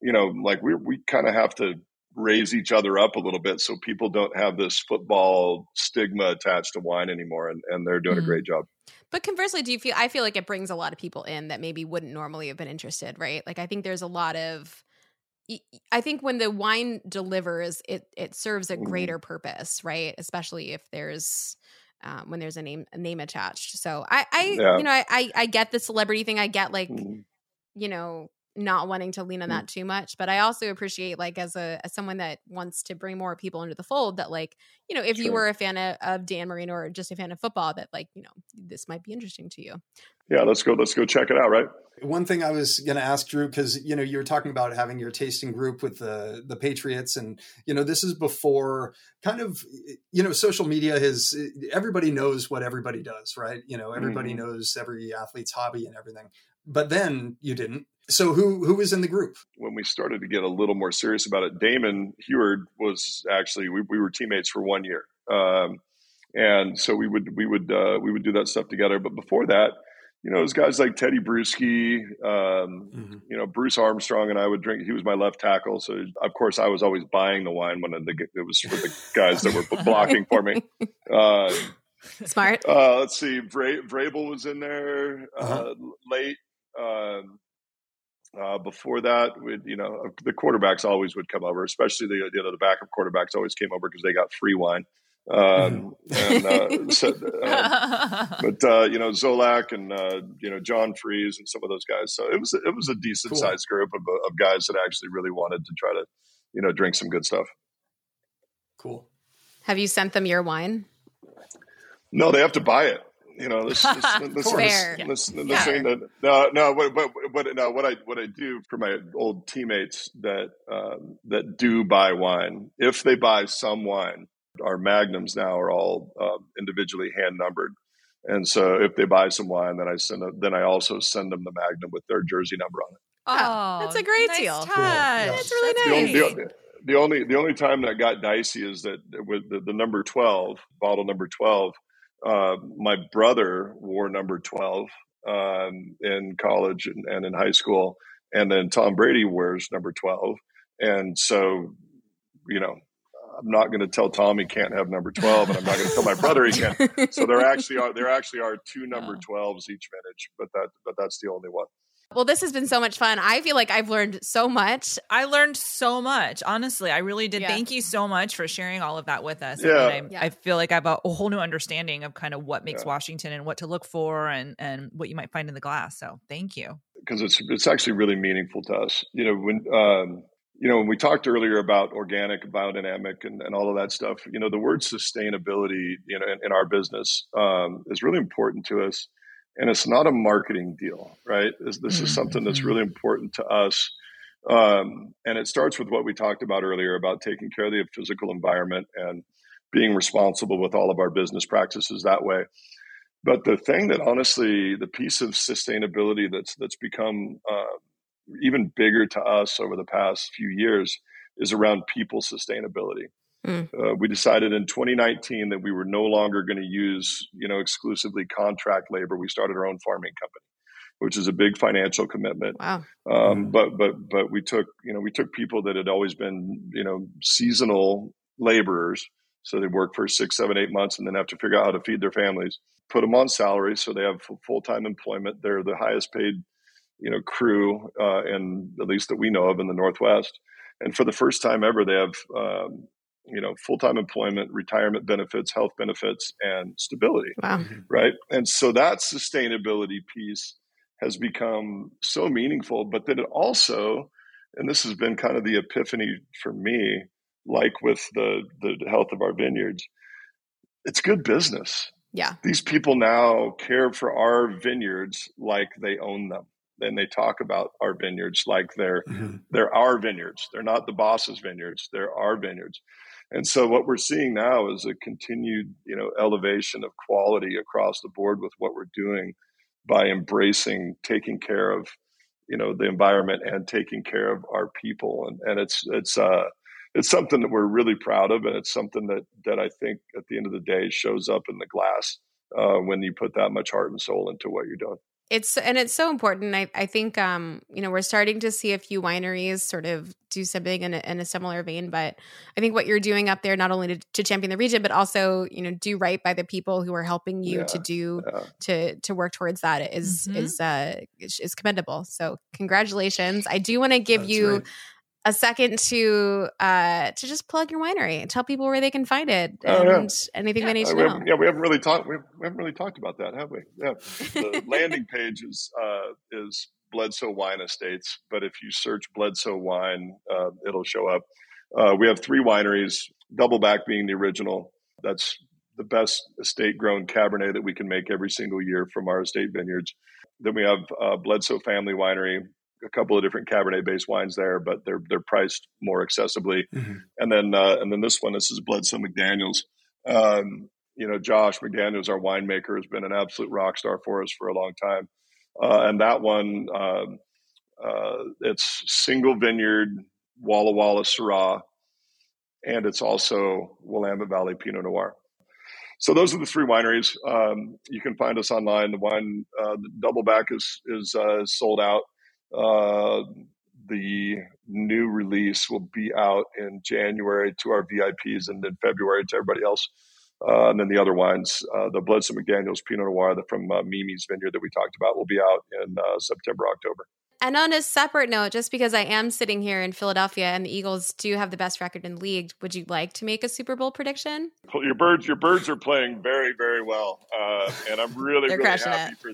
S4: you know, like we we kind of have to raise each other up a little bit so people don't have this football stigma attached to wine anymore and, and they're doing mm. a great job
S1: but conversely do you feel i feel like it brings a lot of people in that maybe wouldn't normally have been interested right like i think there's a lot of i think when the wine delivers it it serves a mm-hmm. greater mm. purpose right especially if there's um, when there's a name a name attached so i i yeah. you know I, I get the celebrity thing i get like mm. you know not wanting to lean on mm. that too much but i also appreciate like as a as someone that wants to bring more people into the fold that like you know if sure. you were a fan of, of, dan marino or just a fan of football that like you know this might be interesting to you
S4: yeah let's go let's go check it out right
S3: one thing i was going to ask drew because you know you were talking about having your tasting group with the the patriots and you know this is before kind of you know social media has everybody knows what everybody does right you know everybody mm-hmm. knows every athlete's hobby and everything but then you didn't so who who was in the group
S4: when we started to get a little more serious about it? Damon Huard was actually we, we were teammates for one year, um, and so we would we would uh, we would do that stuff together. But before that, you know, it was guys like Tedy Bruschi, um, mm-hmm. you know, Bruce Armstrong, and I would drink. He was my left tackle, so of course I was always buying the wine when the, it was for the guys that were (laughs) blocking for me. Uh,
S1: Smart.
S4: Uh, let's see, Vra- Vrabel was in there uh, uh-huh. late. Um, uh, before that, you know, the quarterbacks always would come over, especially the you know the backup quarterbacks always came over because they got free wine. Um, and, uh, so, (laughs) uh, but uh, you know Zolak and uh, you know John Friesz and some of those guys. So it was it was a decent cool. sized group of, of guys that actually really wanted to try to you know drink some good stuff.
S3: Cool.
S1: Have you sent them your wine?
S4: No, they have to buy it. You know, this, this, this, Fair. this, this, yeah. thing that no, no, what, what, what, no, what I what I do for my old teammates that um, that do buy wine, if they buy some wine, our magnums now are all uh, individually hand numbered. And so if they buy some wine, then I send a, then I also send them the magnum with their jersey number on it.
S1: Oh, that's a great
S2: nice
S1: deal.
S2: Cool. Yeah.
S1: That's really nice.
S4: The only, the, the only, the only time that got dicey is that with the, the number twelve bottle number twelve, uh, my brother wore number twelve um, in college and, and in high school, and then Tom Brady wears number twelve, and so you know I'm not going to tell Tom he can't have number 12, and I'm not going to tell my brother he can't. So there actually are there actually are two number (laughs) 12s each vintage, but that but that's the only one.
S1: Well, this has been so much fun. I feel like I've learned so much.
S2: I learned so much. Honestly, I really did. Yeah. Thank you so much for sharing all of that with us.
S4: Yeah.
S2: I, yeah. I feel like I have a, a, whole new understanding of kind of what makes yeah. Washington and what to look for and and what you might find in the glass. So thank you.
S4: Because it's it's actually really meaningful to us. You know, when um, you know, when we talked earlier about organic, biodynamic, and, and all of that stuff, you know, the word sustainability, you know, in, in our business um, is really important to us. And it's not a marketing deal, right? This, this is something that's mm-hmm. really important to us. Um, and it starts with what we talked about earlier about taking care of the physical environment and being responsible with all of our business practices that way. But the thing that honestly, the piece of sustainability that's that's become uh, even bigger to us over the past few years is around people sustainability. Mm. Uh, we decided in 2019 that we were no longer going to use, you know, exclusively contract labor. We started our own farming company, which is a big financial commitment.
S1: Wow.
S4: Um, mm. But but but we took, you know, we took people that had always been, you know, seasonal laborers, so they work for six, seven, eight months, and then have to figure out how to feed their families. Put them on salary, so they have full time employment. They're the highest paid you know crew uh, and at least that we know of in the Northwest. And for the first time ever, they have um, you know full time employment, retirement benefits, health benefits, and stability.
S1: Wow.
S4: Mm-hmm. Right. And so that sustainability piece has become so meaningful, but then it also, and this has been kind of the epiphany for me, like with the the health of our vineyards, it's good business.
S1: Yeah.
S4: These people now care for our vineyards like they own them and they talk about our vineyards like they're mm-hmm. they're our vineyards. They're not the boss's vineyards. They're our vineyards. And so what we're seeing now is a continued, you know, elevation of quality across the board with what we're doing by embracing taking care of, you know, the environment and taking care of our people. And and it's it's uh it's something that we're really proud of and it's something that that I think at the end of the day shows up in the glass uh, when you put that much heart and soul into what you're doing
S1: it's and it's so important. I, I think um, you know we're starting to see a few wineries sort of do something in a, in a similar vein. But I think what you're doing up there, not only to, to, champion the region, but also you know do right by the people who are helping you yeah, to do yeah. to to work towards that is mm-hmm. is uh is commendable. So congratulations! I do want to give That's you. Right a second to uh to just plug your winery and tell people where they can find it and oh, yeah. anything yeah. they need to
S4: know. yeah, we haven't really talked. We haven't really talked about that, have we? Yeah, the (laughs) landing page is uh, is Bledsoe Wine Estates, but if you search Bledsoe Wine, uh, it'll show up. Uh, we have three wineries. Doubleback being the original. That's the best estate grown Cabernet that we can make every single year from our estate vineyards. Then we have uh, Bledsoe Family Winery, a couple of different Cabernet based wines there, but they're they're priced more accessibly. Mm-hmm. And then uh, and then this one, this is Bledsoe McDaniels. Um, you know, Josh McDaniels, our winemaker, has been an absolute rock star for us for a long time. Uh, and that one, um, uh, it's single vineyard Walla Walla Syrah, and it's also Willamette Valley Pinot Noir. So those are the three wineries. Um, you can find us online. The wine, uh, the Doubleback is is uh, sold out. Uh, the new release will be out in January to our VIPs and then February to everybody else. Uh, and then the other wines, uh, the Bledsoe McDaniels Pinot Noir the, from uh, Mimi's Vineyard that we talked about, will be out in uh, September, October.
S1: And on a separate note, just because I am sitting here in Philadelphia and the Eagles do have the best record in the league, would you like to make a Super Bowl prediction?
S4: Your birds, your birds are playing very, very well, uh, and I'm really, really happy it. for.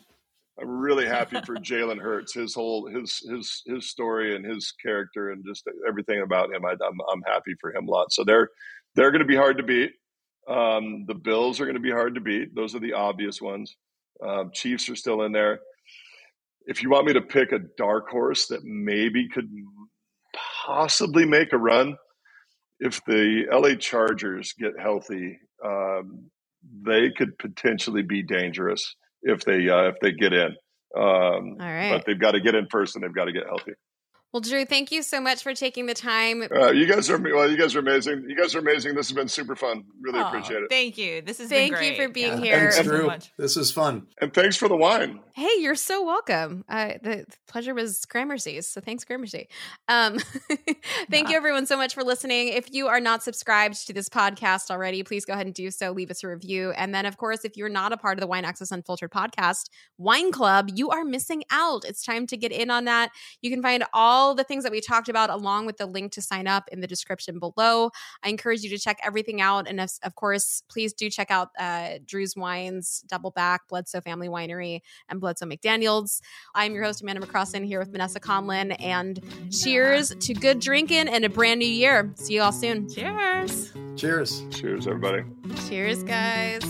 S4: I'm really happy for Jalen Hurts. His whole his his his story and his character and just everything about him. I, am I'm, I'm happy for him a lot. So they're they're going to be hard to beat. Um, the Bills are going to be hard to beat. Those are the obvious ones. Um, Chiefs are still in there if you want me to pick a dark horse that maybe could possibly make a run, if the LA Chargers get healthy, um, they could potentially be dangerous if they uh, if they get in. Um, All right, but they've got to get in first, and they've got to get healthy.
S1: Well, Drew, thank you so much for taking the time.
S4: Uh, you guys are well. You guys are amazing. You guys are amazing. This has been super fun. Really oh, appreciate it.
S2: Thank you. This is
S1: thank you for being yeah. here.
S3: Thanks, Drew. this is fun.
S4: And thanks for the wine.
S1: Hey, you're so welcome. Uh, the pleasure was Gramercy's, so thanks, Gramercy. Um, (laughs) thank you, everyone, so much for listening. If you are not subscribed to this podcast already, please go ahead and do so. Leave us a review, and then, of course, if you're not a part of the Wine Access Unfiltered podcast, Wine Club, you are missing out. It's time to get in on that. You can find all the things that we talked about, along with the link to sign up in the description below. I encourage you to check everything out. And of course, please do check out uh, Drew's Wines, Doubleback, Bledsoe Family Winery, and Bledsoe McDaniels. I'm your host, Amanda McCrossin, here with Vanessa Conlin. And cheers to good drinking and a brand new year. See you all soon.
S2: Cheers.
S3: Cheers.
S4: Cheers, everybody.
S1: Cheers, guys.